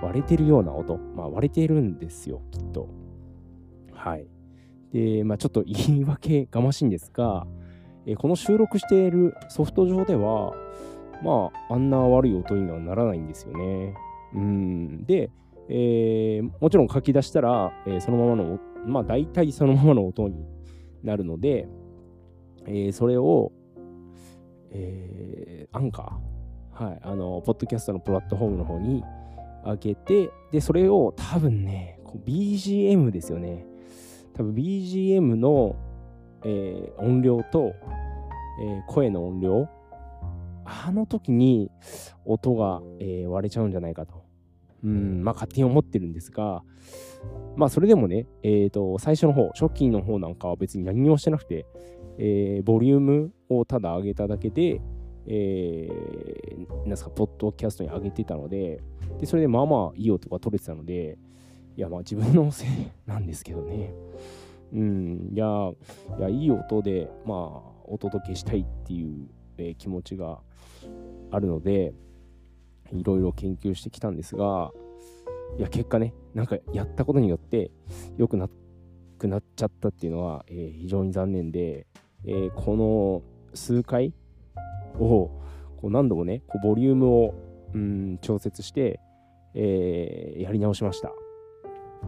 割れてるような音、まあ、割れてるんですよ、きっと。はい。で、まあ、ちょっと言い訳がましいんですが、えー、この収録しているソフト上では、まあ、あんな悪い音にはならないんですよね。うんで、えー、もちろん書き出したら、えー、そのままの、まあ大体そのままの音になるので、えー、それを、えー、アンカー、はい、あの、ポッドキャストのプラットフォームの方に上げて、で、それを多分ね、BGM ですよね。多分 BGM の、えー、音量と、えー、声の音量、あの時に音が、えー、割れちゃうんじゃないかと。うん、まあ勝手に思ってるんですが、まあそれでもね、えっ、ー、と、最初の方、初期の方なんかは別に何もしてなくて、えー、ボリュームをただ上げただけで、えー、なんですか、ポッドキャストに上げてたので、で、それでまあまあいい音が取れてたので、いや、まあ自分のせい なんですけどね。うん、いや、いや、いい音で、まあ、お届けしたいっていう、えー、気持ちがあるので、いろいろ研究してきたんですが、いや、結果ね、なんかやったことによって良くなくなっちゃったっていうのは、えー、非常に残念で、えー、この数回をこう何度もね、こうボリュームをうん調節して、えー、やり直しました。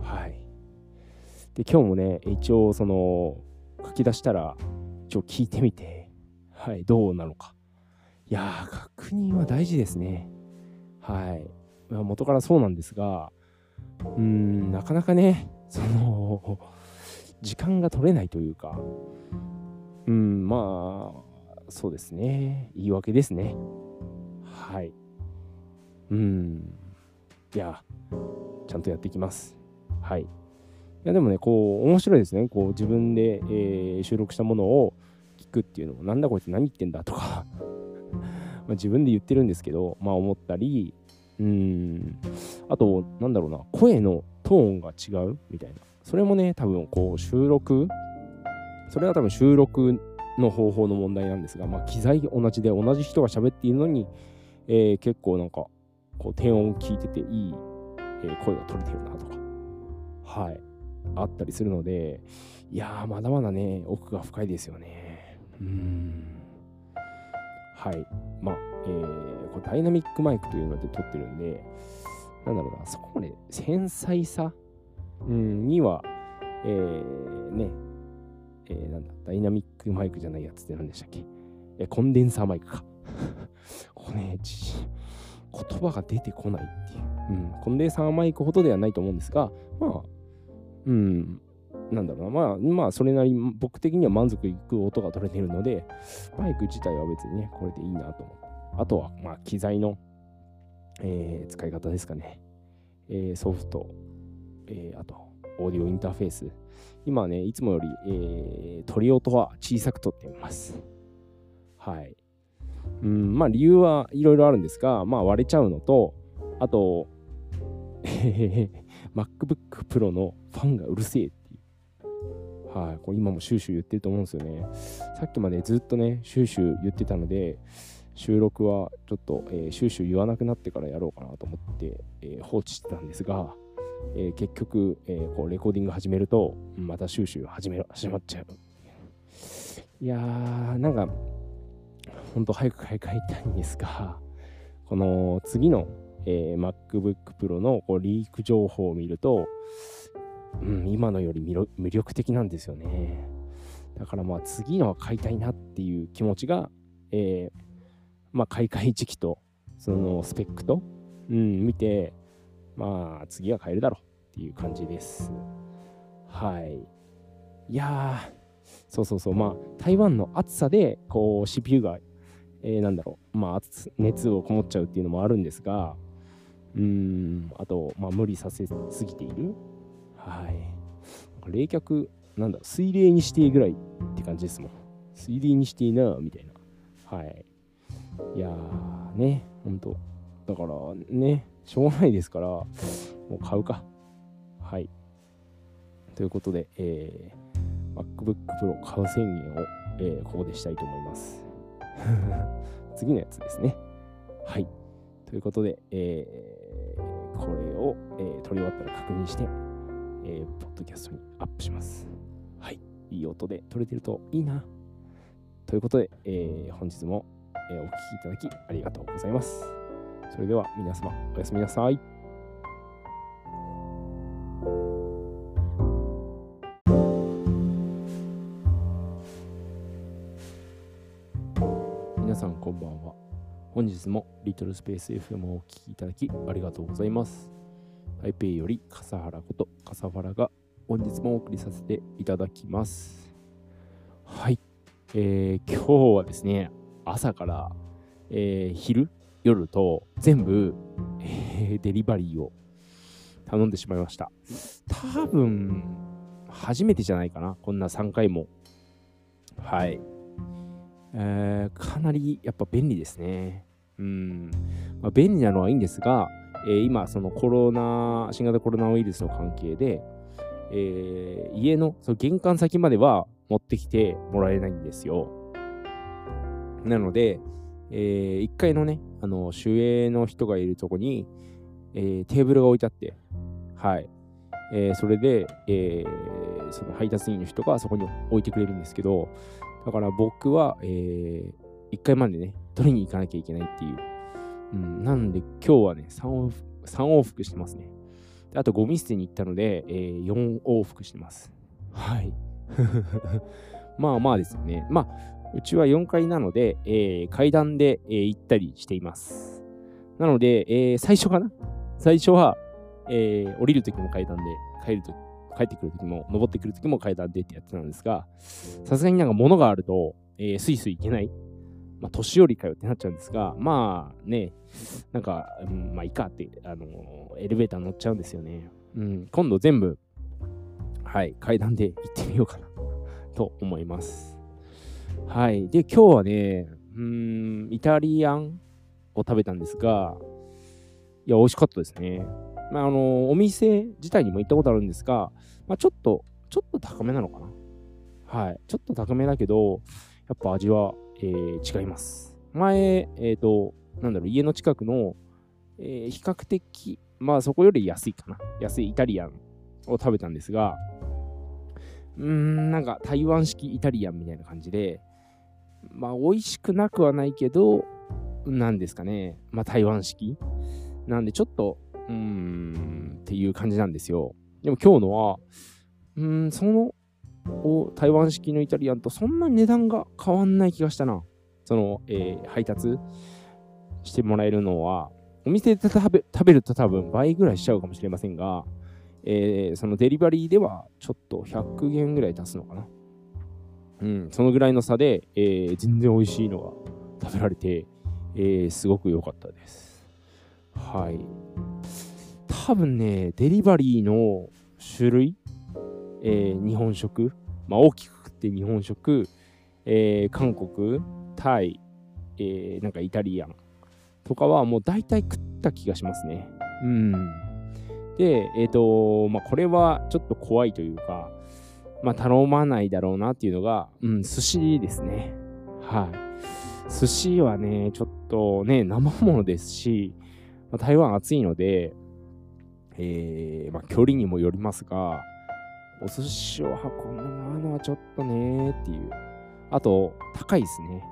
はい。で、今日もね、一応その書き出したら、一応聞いてみて、はい、どうなのか。いやー、確認は大事ですね。はい。元からそうなんですが、うーん、なかなかね、その、時間が取れないというか、うん、まあ、そうですね。言い訳ですね。はい。うん。いや、ちゃんとやっていきます。はい。いや、でもね、こう、面白いですね。こう、自分で、えー、収録したものを聞くっていうのも、なんだこいつ何言ってんだとかま自分で言ってるんですけど、まあ思ったり、うん、あと、なんだろうな、声のトーンが違うみたいな。それもね、多分こう収録それは多分収録の方法の問題なんですが、まあ、機材同じで同じ人が喋っているのに、えー、結構なんかこう低音を聞いてていい、えー、声が取れてるなとかはいあったりするのでいやーまだまだね奥が深いですよね。うん。はいまあえー、これダイナミックマイクというので撮ってるんでなんだろうなそこまで繊細さ、うん、にはえー、ねえー、なんだ、ダイナミックマイクじゃないやつって何でしたっけ？えコンデンサーマイクか。これね、言葉が出てこないっていう。うん、コンデンサーマイクほどではないと思うんですが、まあ、うん、なんだろうな、まあ、まあ、それなりに僕的には満足いく音が取れてるので、マイク自体は別にね、これでいいなと思って。あとは、まあ、機材の、えー、使い方ですかね。えー、ソフト、えー、あと、オーディオインターフェース。今ね、いつもより、えー、取り音は小さく撮ってみます。はい。うん、まあ理由はいろいろあるんですが、まあ割れちゃうのと、あと、MacBook Pro のファンがうるせえ。はい、これ今もシューシュー言ってると思うんですよね。さっきまでずっとね、シューシュー言ってたので、収録はちょっと、えー、シューシュー言わなくなってからやろうかなと思って、えー、放置してたんですが、えー、結局、えー、こうレコーディング始めると、また収集始め始まっちゃう。いやー、なんか、ほんと早く買い替えたいんですが、この次の、えー、MacBook Pro のこうリーク情報を見ると、うん、今のより魅力的なんですよね。だからまあ次のは買いたいなっていう気持ちが、えー、まあ買い替え時期と、そのスペックと、うん、見て、まあ次は買えるだろうっていう感じです。はい。いや、そうそうそう、まあ台湾の暑さでこう CPU が、えー、なんだろう、まあ熱をこもっちゃうっていうのもあるんですが、うん、あと、まあ無理させすぎている。はい。冷却、なんだ、水冷にしてぐらいって感じですもん。水冷にしていいな、みたいな。はい。いやーね、ほんと。だからね、しょうがないですから、もう買うか。はい。ということで、えー、MacBook Pro 買う宣言を、えー、ここでしたいと思います。次のやつですね。はい。ということで、えー、これを、えー、撮り終わったら確認して、えー、ポッドキャストにアップします。はい。いい音で撮れてるといいな。ということで、えー、本日も、えー、お聴きいただきありがとうございます。それでは皆様おやすみなさい。皆さんこんばんは。本日もリトルスペース FM をお聴きいただきありがとうございます。台北より笠原こと笠原が本日もお送りさせていただきます。はい。えー、今日はですね、朝から、えー、昼夜と全部、えー、デリバリーを頼んでしまいました。多分、初めてじゃないかな。こんな3回も。はい。えー、かなりやっぱ便利ですね。うん。まあ、便利なのはいいんですが、えー、今、そのコロナ、新型コロナウイルスの関係で、えー、家のその玄関先までは持ってきてもらえないんですよ。なので、えー、1階のね、あの、守衛の人がいるとこに、えー、テーブルが置いてあって、はい。えー、それで、えー、その配達員の人がそこに置いてくれるんですけど、だから僕は、えー、1階までね、取りに行かなきゃいけないっていう。うん、なんで今日はね、3往復 ,3 往復してますね。あとゴミ捨てに行ったので、えー、4往復してます。はい。まあまあですよね。まあ、うちは4階なので、えー、階段で、えー、行ったりしています。なので、えー、最初かな？最初は、えー、降りるときも階段で、帰ると帰ってくるときも、登ってくるときも階段でってやってたんですが、さすがになんか物があると、えー、スイスイ行けない。まあ、年寄りかよってなっちゃうんですが、まあね、なんか、うん、まあいいかって、あのエレベーター乗っちゃうんですよね。うん、今度全部、はい、階段で行ってみようかな と思います。はい。で、今日はね、うん、イタリアンを食べたんですが、いや、美味しかったですね。まあ、あの、お店自体にも行ったことあるんですが、まあ、ちょっと、ちょっと高めなのかな。はい。ちょっと高めだけど、やっぱ味は、えー、違います。前、えっ、ー、と、なんだろう、家の近くの、えー、比較的、まあそこより安いかな。安いイタリアンを食べたんですが、うーん、なんか台湾式イタリアンみたいな感じで、まあ美味しくなくはないけど、なんですかね、まあ台湾式なんでちょっと、うーん、っていう感じなんですよ。でも今日のは、うん、その台湾式のイタリアンとそんな値段が変わんない気がしたな。その、えー、配達してもらえるのは、お店で食べ食べると多分倍ぐらいしちゃうかもしれませんが、えー、そのデリバリーではちょっと100元ぐらい足すのかな。うん、そのぐらいの差で、えー、全然美味しいのが食べられて、えー、すごく良かったです。はい。多分ね、デリバリーの種類、えー、日本食、まあ、大きくって日本食、えー、韓国、タイ、えー、なんかイタリアンとかはもう大体食った気がしますね。うん。で、えっ、ー、と、まあ、これはちょっと怖いというか、まあ、頼まないだろうなっていうのが、うん、寿司ですね。はい。寿司はね、ちょっとね、生ものですし、まあ、台湾暑いので、えー、まあ、距離にもよりますが、お寿司を運んでもらうのはちょっとねっていう。あと、高いですね。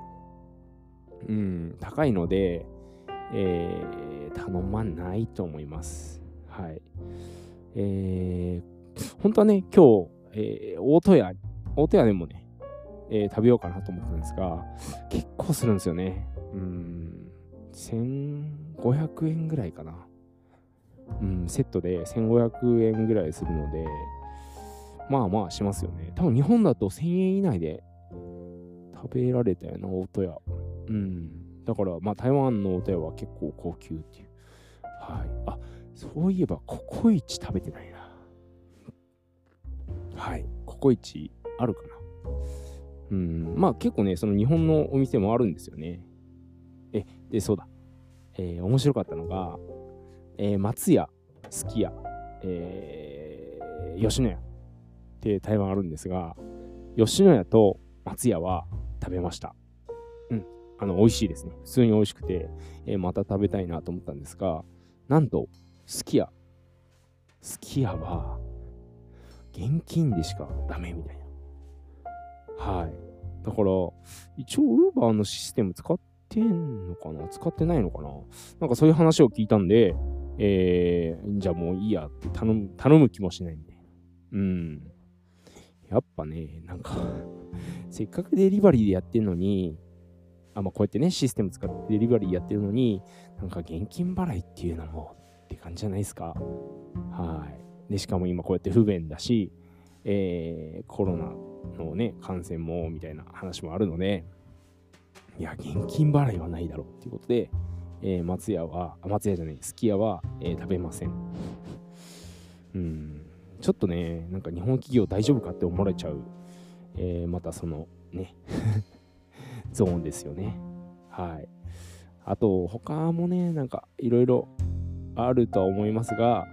うん、高いので、えー、頼まないと思います。はい。えー、本当はね、今日、えー、大戸屋、大戸屋でもね、えー、食べようかなと思ったんですが、結構するんですよね。うん、1500円ぐらいかな。うん、セットで1500円ぐらいするので、まあまあしますよね。多分日本だと1000円以内で食べられたような、大戸屋。うん。だから、まあ台湾の大戸屋は結構高級っていう。はい。あ、そういえばココイチ食べてないな。はい。ココイチあるかな。うん。まあ結構ね、その日本のお店もあるんですよね。え、で、そうだ。えー、面白かったのが、えー、松屋、すき家、えー、吉野家って台湾あるんですが、吉野家と松屋は食べました。うん。あの、美味しいですね。普通に美味しくて、えー、また食べたいなと思ったんですが、なんと、すき家。すき家は、現金でしかダメみたいな。はい。だから、一応、ウーバーのシステム使ってんのかな？使ってないのかな？なんかそういう話を聞いたんで、えー、じゃあもういいやって頼む、頼む気もしないんで。うん。やっぱね、なんかせっかくデリバリーでやってんのに、あ、まあ、こうやってね、システム使ってデリバリーやってるのに、なんか現金払いっていうのもって感じじゃないですか。はい。で、しかも今こうやって不便だし、えー、コロナのね、感染もみたいな話もあるので、いや、現金払いはないだろうっていうことで、えー、松屋は、あ、松屋じゃない、すき家は、えー、食べません。うん。ちょっとね、なんか日本企業大丈夫かって思われちゃう、えー、またそのね ゾーンですよね。はい。あと、他もね、なんかいろいろあるとは思いますが、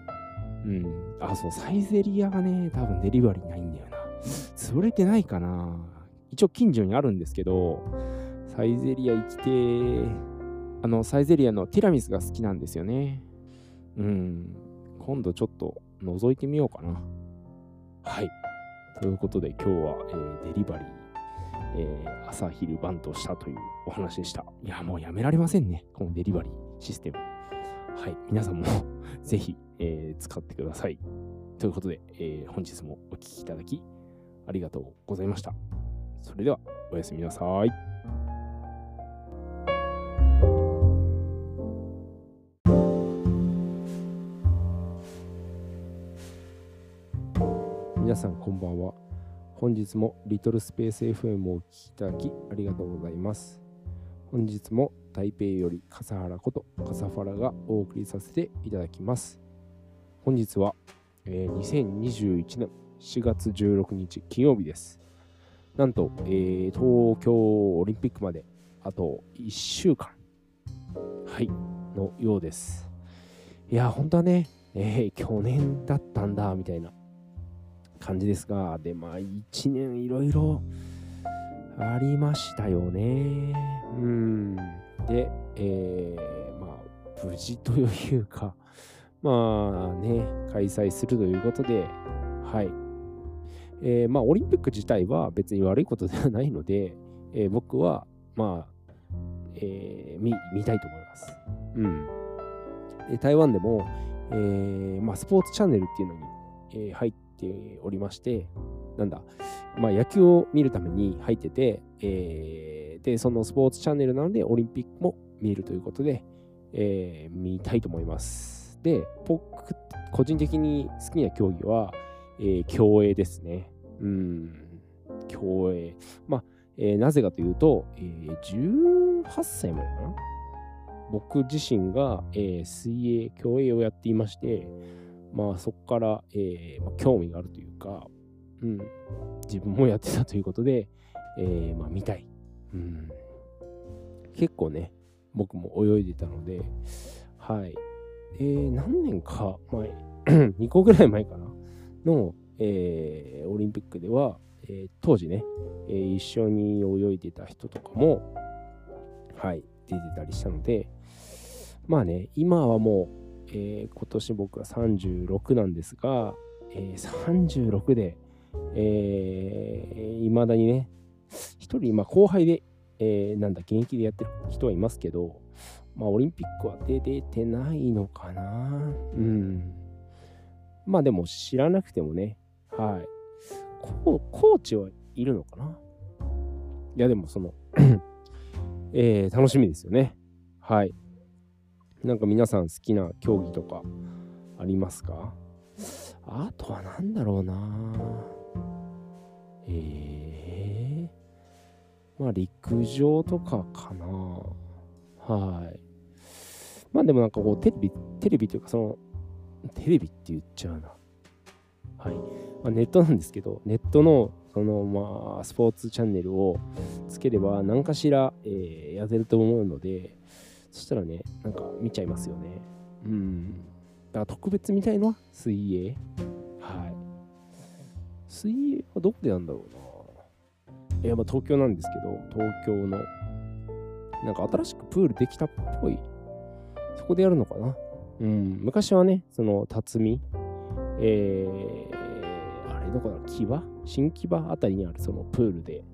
うん。あ、そう、サイゼリアがね、多分デリバリーないんだよな。潰れてないかな。一応近所にあるんですけど、サイゼリア行きてあの、サイゼリアのティラミスが好きなんですよね。うん。今度ちょっと覗いてみようかな。はい。ということで今日は、えー、デリバリー、えー、朝昼晩としたというお話でした。いや、もうやめられませんね。このデリバリーシステム。はい、皆さんも ぜひ、えー、使ってください。ということで、えー、本日もお聴きいただきありがとうございました。それでは、おやすみなさい。さんこんばんは。本日もリトルスペース FM をお聴きいただきありがとうございます。本日も台北より笠原こと笠原がお送りさせていただきます。本日は、え、2021年4月16日金曜日です。なんと、えー、東京オリンピックまであと1週間、はい、のようです。いや、本当はね、えー、去年だったんだ、みたいな。感じですが、で、まあ、1年いろいろありましたよね。うん。で、えー、まあ、無事というか、まあね、開催するということで、はい。えー、まあ、オリンピック自体は別に悪いことではないので、えー、僕は、まあ、えー、見、見たいと思います。うん。で台湾でも、えー、まあ、スポーツチャンネルっていうのに、えー、入っておりまして、なんだ、まあ、野球を見るために入ってて、えー、で、そのスポーツチャンネルなので、オリンピックも見るということで、えー、見たいと思います。で、僕、個人的に好きな競技は、えー、競泳ですね。うん、競泳。まあ、えー、なぜかというと、えー、18歳までかな？僕自身が、えー、水泳、競泳をやっていまして、まあそこから、えーまあ、興味があるというか、うん、自分もやってたということで、えー、まあ見たい。うん、結構ね、僕も泳いでたので、はい。えー、何年か前、2 個ぐらい前かなの、えー、オリンピックでは、えー、当時ね、えー、一緒に泳いでた人とかも、はい、出てたりしたので、まあね、今はもう、えー、今年僕は36なんですが、えー、36で、えー、未だにね、一人、まあ、後輩で、えー、なんだ、現役でやってる人はいますけど、まあ、オリンピックは出てないのかな。うん。まあ、でも知らなくてもね、はい。ココーチはいるのかな？いや、でもその えー、楽しみですよね。はい。なんか皆さん好きな競技とかありますか？あとは何だろうなえー、まあ陸上とかかなはい。まあでもなんかこうテレビ、テレビというかその、テレビって言っちゃうな。はい。まあ、ネットなんですけど、ネットのそのまあスポーツチャンネルをつければ何かしら、えー、やれると思うので、そしたらね、なんか見ちゃいますよね。うん。だから特別見たいのは水泳。はい。水泳はどこでやるんだろうな。いや、まあ東京なんですけど、東京の、なんか新しくプールできたっぽい。そこでやるのかな。うん。昔はね、その、辰巳、えー、あれどこだ木場新木場あたりにあるそのプールで、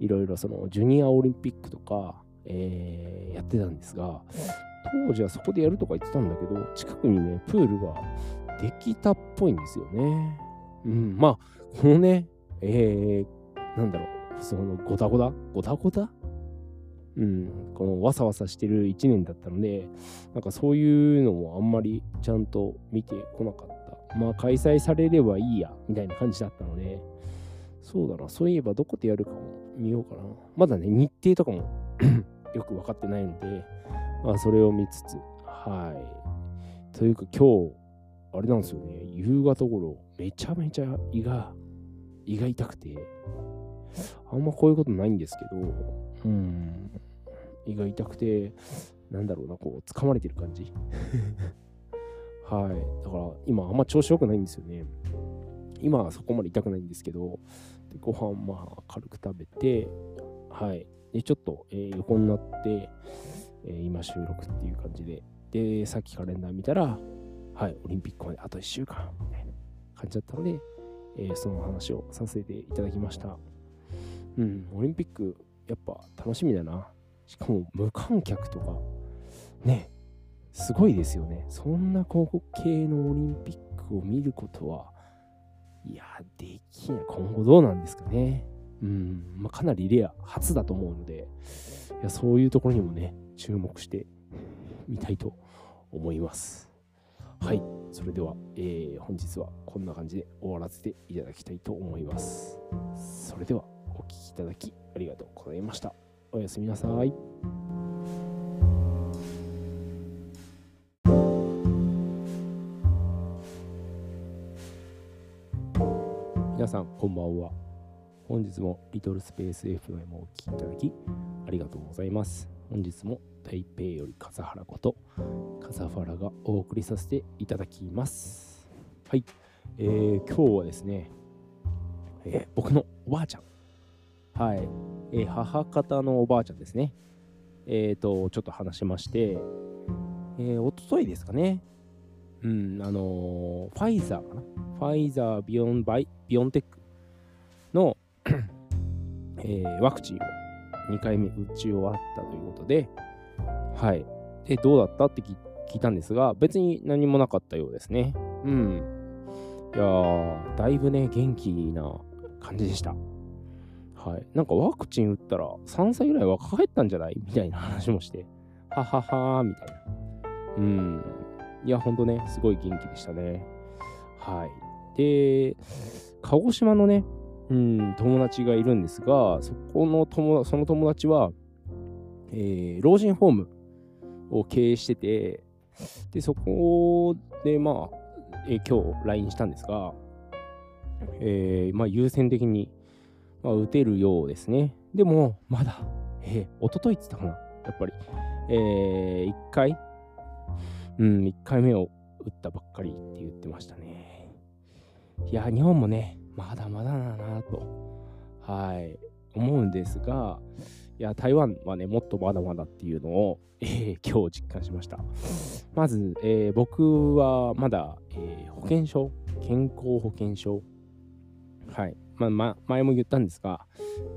いろいろそのジュニアオリンピックとか、えー、やってたんですが、当時はそこでやるとか言ってたんだけど、近くにね、プールができたっぽいんですよね。うん、まあ、このね、えー、なんだろう、そのごたごた？ごたごた？うん、このわさわさしてる1年だったので、なんかそういうのもあんまりちゃんと見てこなかった。まあ開催されればいいや、みたいな感じだったので、そうだな、そういえばどこでやるかも見ようかな。まだね、日程とかも よく分かってないので、まあ、それを見つつ、はい。というか今日、あれなんですよね、夕方頃、めちゃめちゃ胃が、胃が痛くて、あんまこういうことないんですけど、うん、胃が痛くて、なんだろうな、こう、掴まれてる感じ。はい。だから、今、あんま調子良くないんですよね。今はそこまで痛くないんですけど、でご飯まあ軽く食べて、はい。で、ちょっと、えー、横になって、えー、今収録っていう感じで、で、さっきカレンダー見たら、はい、オリンピックまであと1週間、みたいな感じだったので、えー、その話をさせていただきました。うん、オリンピック、やっぱ楽しみだな。しかも無観客とか、ね、すごいですよね。そんな広告系のオリンピックを見ることは、いや、できない。今後どうなんですかね。うん、まあ、かなりレア、初だと思うので、いやそういうところにもね、注目してみたいと思います。はい、それでは、えー、本日はこんな感じで終わらせていただきたいと思います。それでは、お聴きいただきありがとうございました。おやすみなさい。皆さん、こんばんは。本日もリトルスペース FM をお聴きいただきありがとうございます。本日も台北より笠原こと笠原がお送りさせていただきます。はい、えー、今日はですね、えー、僕のおばあちゃん。はい。えー、母方のおばあちゃんですね。えっ、ー、と、ちょっと話しまして、えー、おとといですかね。うん、あのファイザーかな。ファイザービヨンバイ、ビヨンテックのえー、ワクチンを2回目打ち終わったということで、はい。で、どうだった？って聞いたんですが、別に何もなかったようですね。うん。いやー、だいぶね、元気な感じでした。はい。なんかワクチン打ったら3歳ぐらい若返ったんじゃない？みたいな話もして、はははーみたいな。うん。いや、ほんとね、すごい元気でしたね。はい。で、鹿児島のね、うん、友達がいるんですが、そこの友その友達は、えー、老人ホームを経営してて、で、そこで、まあ、えー、今日 LINE したんですが、えー、まあ、優先的に、まあ、打てるようですね。でも、まだ、えー、一昨日って言ったかなやっぱり、えー、1回、うん、1回目を打ったばっかりって言ってましたね。いや、日本もね、まだまだだなと、はい、思うんですが、いや、台湾はね、もっとまだまだっていうのを、えー、今日実感しました。まず、えー、僕はまだ、えー、保険証、健康保険証、はい、まあ、ま、前も言ったんですが、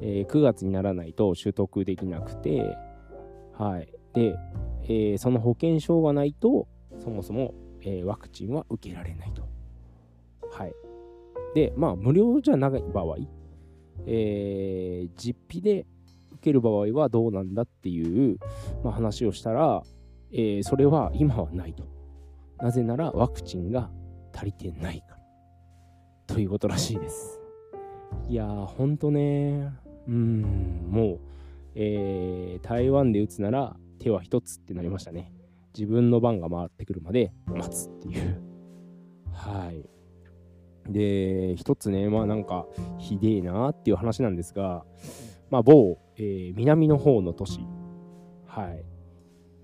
えー、9月にならないと取得できなくて、はい、で、えー、その保険証がないと、そもそも、えー、ワクチンは受けられないと。はい。で、まあ、無料じゃない場合、えー、実費で受ける場合はどうなんだっていう、まあ、話をしたら、えー、それは今はないと。なぜならワクチンが足りてないから。ということらしいです。いやー、ほんとね、うん、もう、えー、台湾で打つなら手は一つってなりましたね。自分の番が回ってくるまで待つっていう。はい。で、一つね、まあなんか、ひでえなっていう話なんですが、まあ某、えー、南の方の都市、はい。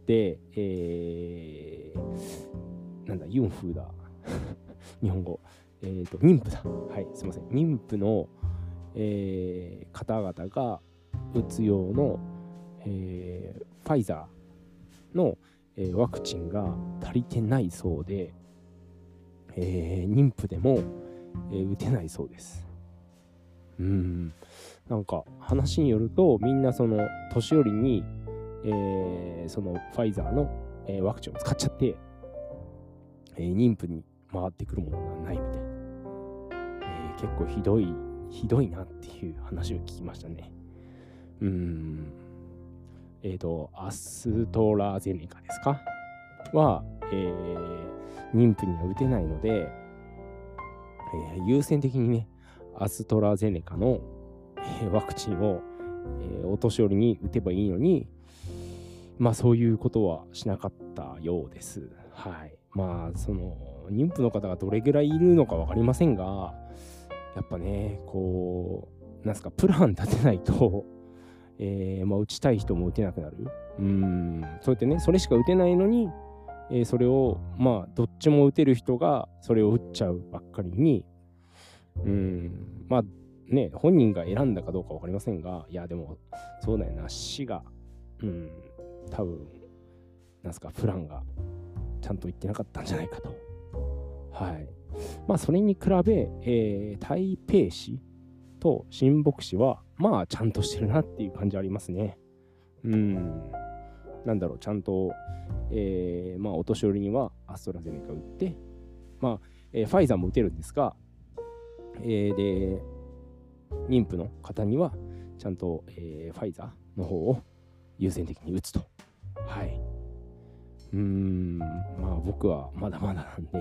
で、えー、なんだ、ユンフーだ。日本語。えっ、ー、と、妊婦だ。はい、すいません。妊婦の、えー、方々が打つ用の、えー、ファイザーの、えー、ワクチンが足りてないそうで、えー、妊婦でも、えー、打てないそうです。うん。なんか話によるとみんなその年寄りに、えー、そのファイザーの、えー、ワクチンを使っちゃって、えー、妊婦に回ってくるものがないみたい、えー、結構ひどいひどいなっていう話を聞きましたねうんえっ、ー、とアストラゼネカですか？は、えー、妊婦には打てないのでえー、優先的にね、アストラゼネカの、えー、ワクチンを、えー、お年寄りに打てばいいのに、まあそういうことはしなかったようです。はい。まあその妊婦の方がどれぐらいいるのか分かりませんが、やっぱね、こう、なんすか、プラン立てないと、えー、まあ打ちたい人も打てなくなる。うん、そうやってね、それしか打てないのに、えー、それをまあどっちも打てる人がそれを打っちゃうばっかりにうんまあね本人が選んだかどうか分かりませんがいやでもそうだよな死がうん多分なんすかプランがちゃんと言ってなかったんじゃないかと。はい。まあそれに比べ、えー、台北市と新北市はまあちゃんとしてるなっていう感じありますね。うん。なんだろう、ちゃんと、えー、まあ、お年寄りにはアストラゼネカ打って、まあ、えー、ファイザーも打てるんですが、えー、で、妊婦の方には、ちゃんと、えー、ファイザーの方を優先的に打つと。はい。うーん、まあ僕はまだまだなんで、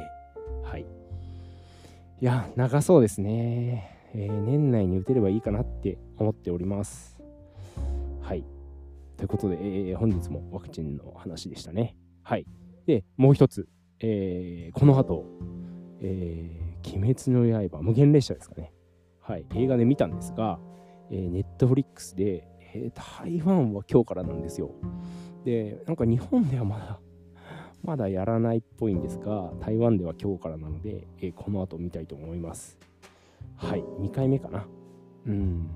はい。いや、長そうですね。えー、年内に打てればいいかなって思っております。はい。ということで、えー、本日もワクチンの話でしたね。はい。で、もう一つ、えー、この後、えー、鬼滅の刃、無限列車ですかね。はい。映画で見たんですが、えー、ネットフリックスで、えー、台湾は今日からなんですよ。で、なんか日本ではまだ、まだやらないっぽいんですが、台湾では今日からなので、えー、この後見たいと思います。はい、2回目かな。うん。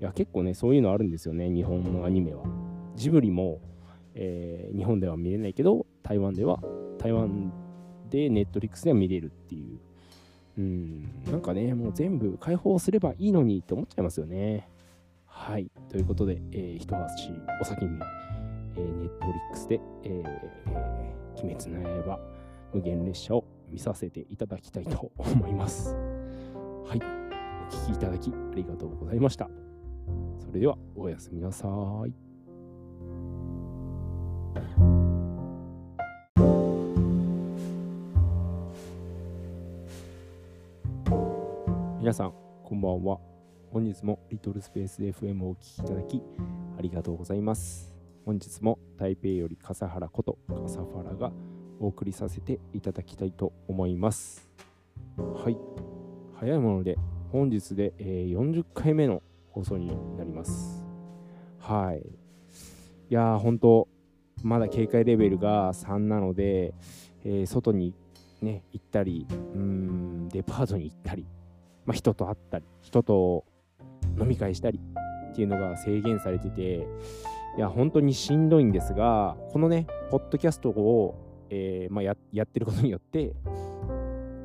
いや、結構ね、そういうのあるんですよね、日本のアニメは。ジブリも、えー、日本では見れないけど、台湾では、台湾でネットリックスでは見れるっていう。うん、なんかね、もう全部開放すればいいのにって思っちゃいますよね。はい。ということで、えー、一足お先に、えー、ネットリックスで、えーえー、鬼滅の刃無限列車を見させていただきたいと思います。はい。お聴きいただきありがとうございました。それでは、おやすみなさい。皆さん、こんばんは。本日もリトルスペース FM をお聴きいただきありがとうございます。本日も台北より笠原こと笠原がお送りさせていただきたいと思います。はい。早いもので本日で、えー、40回目の放送になります。はい。いやー、本当まだ警戒レベルが3なので、えー、外にね、行ったり、うん、デパートに行ったり、まあ、人と会ったり、人と飲み会したりっていうのが制限されてて、いや、本当にしんどいんですが、このね、ポッドキャストを、えー、まあ、ややってることによって、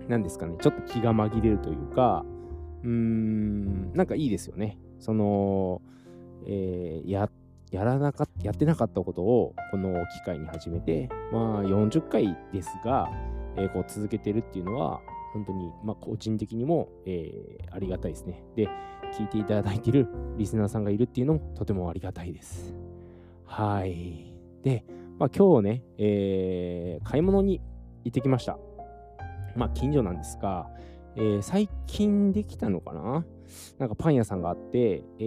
何ですかね、ちょっと気が紛れるというか、うーん、なんかいいですよね。その、えー、や、やらなかっやってなかったことをこの機会に始めて、まあ40回ですが、えー、こう続けてるっていうのは、本当に、まあ、個人的にも、えー、ありがたいですね。で、聞いていただいているリスナーさんがいるっていうのもとてもありがたいです。はい。で、まあ、今日ね、えー、買い物に行ってきました。まあ、近所なんですが、えー、最近できたのかな？なんかパン屋さんがあって、え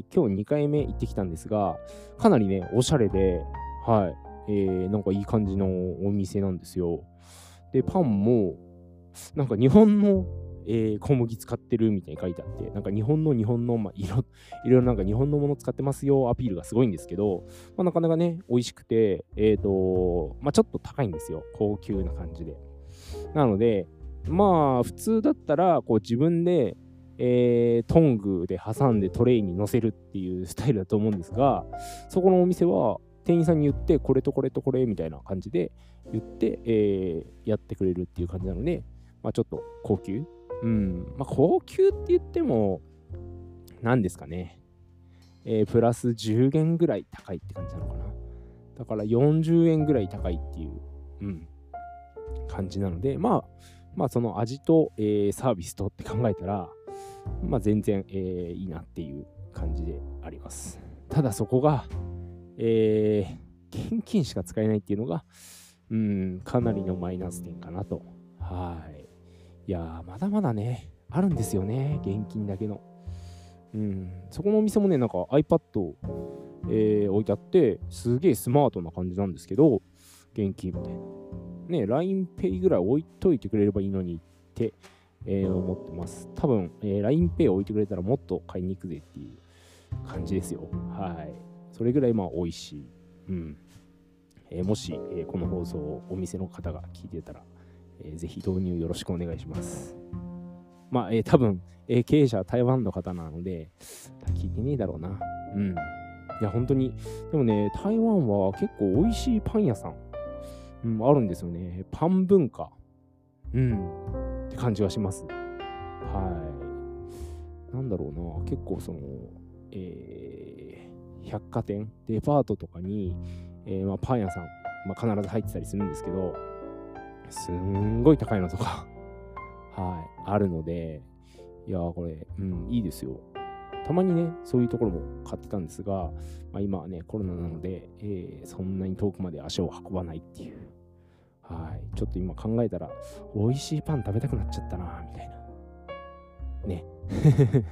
ー、今日2回目行ってきたんですが、かなりね、おしゃれで、はい、えー、なんかいい感じのお店なんですよ。で、パンも、なんか日本の、えー、小麦使ってるみたいに書いてあって、なんか日本の日本の、まあ、いろいろなんか日本のもの使ってますよアピールがすごいんですけど、まあ、なかなかね、美味しくて、えっ、ー、と、まあ、ちょっと高いんですよ。高級な感じで。なので、まあ、普通だったら、こう自分で、えー、トングで挟んでトレイに乗せるっていうスタイルだと思うんですが、そこのお店は店員さんに言って、これとこれとこれみたいな感じで言って、えー、やってくれるっていう感じなので、まあ、ちょっと高級？うん。まあ、高級って言っても、何ですかね。えー、プラス10元ぐらい高いって感じなのかな。だから40円ぐらい高いっていう、うん、感じなので、まあ、まあ、その味と、えー、サービスとって考えたら、まあ、全然、えー、いいなっていう感じであります。ただそこが、えー、現金しか使えないっていうのが、うん、かなりのマイナス点かなと。はい。いやまだまだね、あるんですよね、現金だけの。うん、そこのお店もね、なんか iPad、えー、置いてあって、すげえスマートな感じなんですけど、現金みたいな。ね、LINEPay ぐらい置いといてくれればいいのにって、えー、思ってます。多分、えー、LINEPay 置いてくれたらもっと買いに行くぜっていう感じですよ。はい。それぐらいまあ美味しい。うん。えー、もし、えー、この放送をお店の方が聞いてたら、えー、ぜひ導入よろしくお願いします。まあ、えー、多分、えー、経営者は台湾の方なので、聞いてねえだろうな。うん。いや、本当に、でもね、台湾は結構美味しいパン屋さん、うん、あるんですよね。パン文化。うん。感じはします。はい。なんだろうな、結構その、えー、百貨店、デパートとかに、えー、まあ、パン屋さん、まあ、必ず入ってたりするんですけど、すんごい高いのとか はい、あるので、いやこれ、うん、いいですよ。たまにね、そういうところも買ってたんですが、まあ、今はね、コロナなので、えー、そんなに遠くまで足を運ばないっていう。はい。ちょっと今考えたら、美味しいパン食べたくなっちゃったな、みたいな。ね。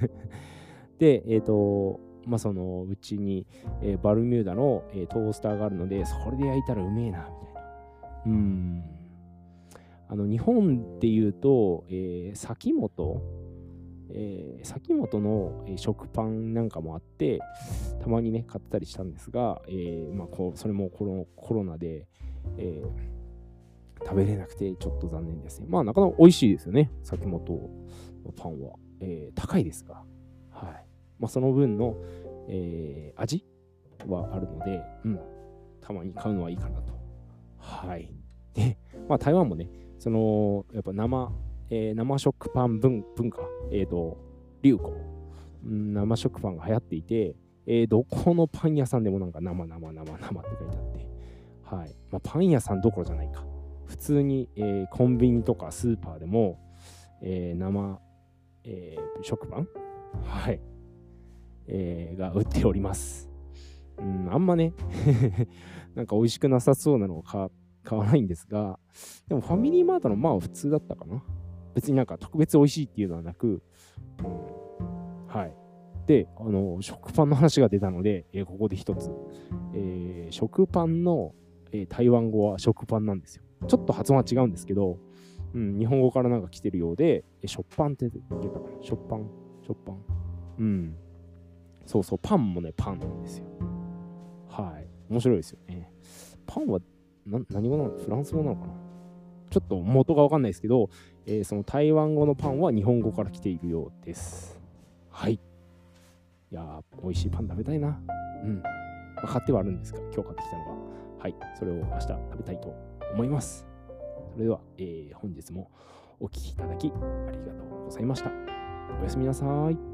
で、えっ、ー、と、まあ、そのうちに、えー、バルミューダの、えー、トースターがあるので、それで焼いたらうめえな、みたいな。うん。あの日本でいうと、えー、先本、えー、先本の、えー、食パンなんかもあって、たまにね、買ったりしたんですが、えーまあ、こうそれもコロコロナで、えー、食べれなくてちょっと残念ですね。まあ、なかなか美味しいですよね、先本パンは、えー、高いですが、はいまあ、その分の、えー、味はあるので、うん、たまに買うのはいいかなと。はい。で、まあ、台湾もね、その、やっぱ生、えー、生食パン文文化、えっ、ー、と、流行、うん、生食パンが流行っていて、えー、どこのパン屋さんでもなんか生生生生って書いてあって、はいまあ、パン屋さんどころじゃないか。普通に、えー、コンビニとかスーパーでも、えー、生、えー、食パン？はい、えー、が売っております。うん、あんまね なんか美味しくなさそうなのを買わないんですが、でもファミリーマートのまあ普通だったかな。別になんか特別美味しいっていうのはなく、うん、はい。で、あの、食パンの話が出たので、えー、ここで一つ、えー、食パンの、えー、台湾語は食パンなんですよ。ちょっと発音は違うんですけど、うん、日本語からなんか来てるようで、え食パンって言ったかな食パン食パンうん。そうそう、パンもね、パンなんですよ。はい。面白いですよね。パンは何語なの？フランス語なのかな？ちょっと元がわかんないですけど、えー、その台湾語のパンは日本語から来ているようです。はい。いやー、美味しいパン食べたいな。うん。まあ、買ってはあるんですが、今日買ってきたのが、はい。それを明日食べたいと思います。それでは、えー、本日もお聴きいただきありがとうございました。おやすみなさい。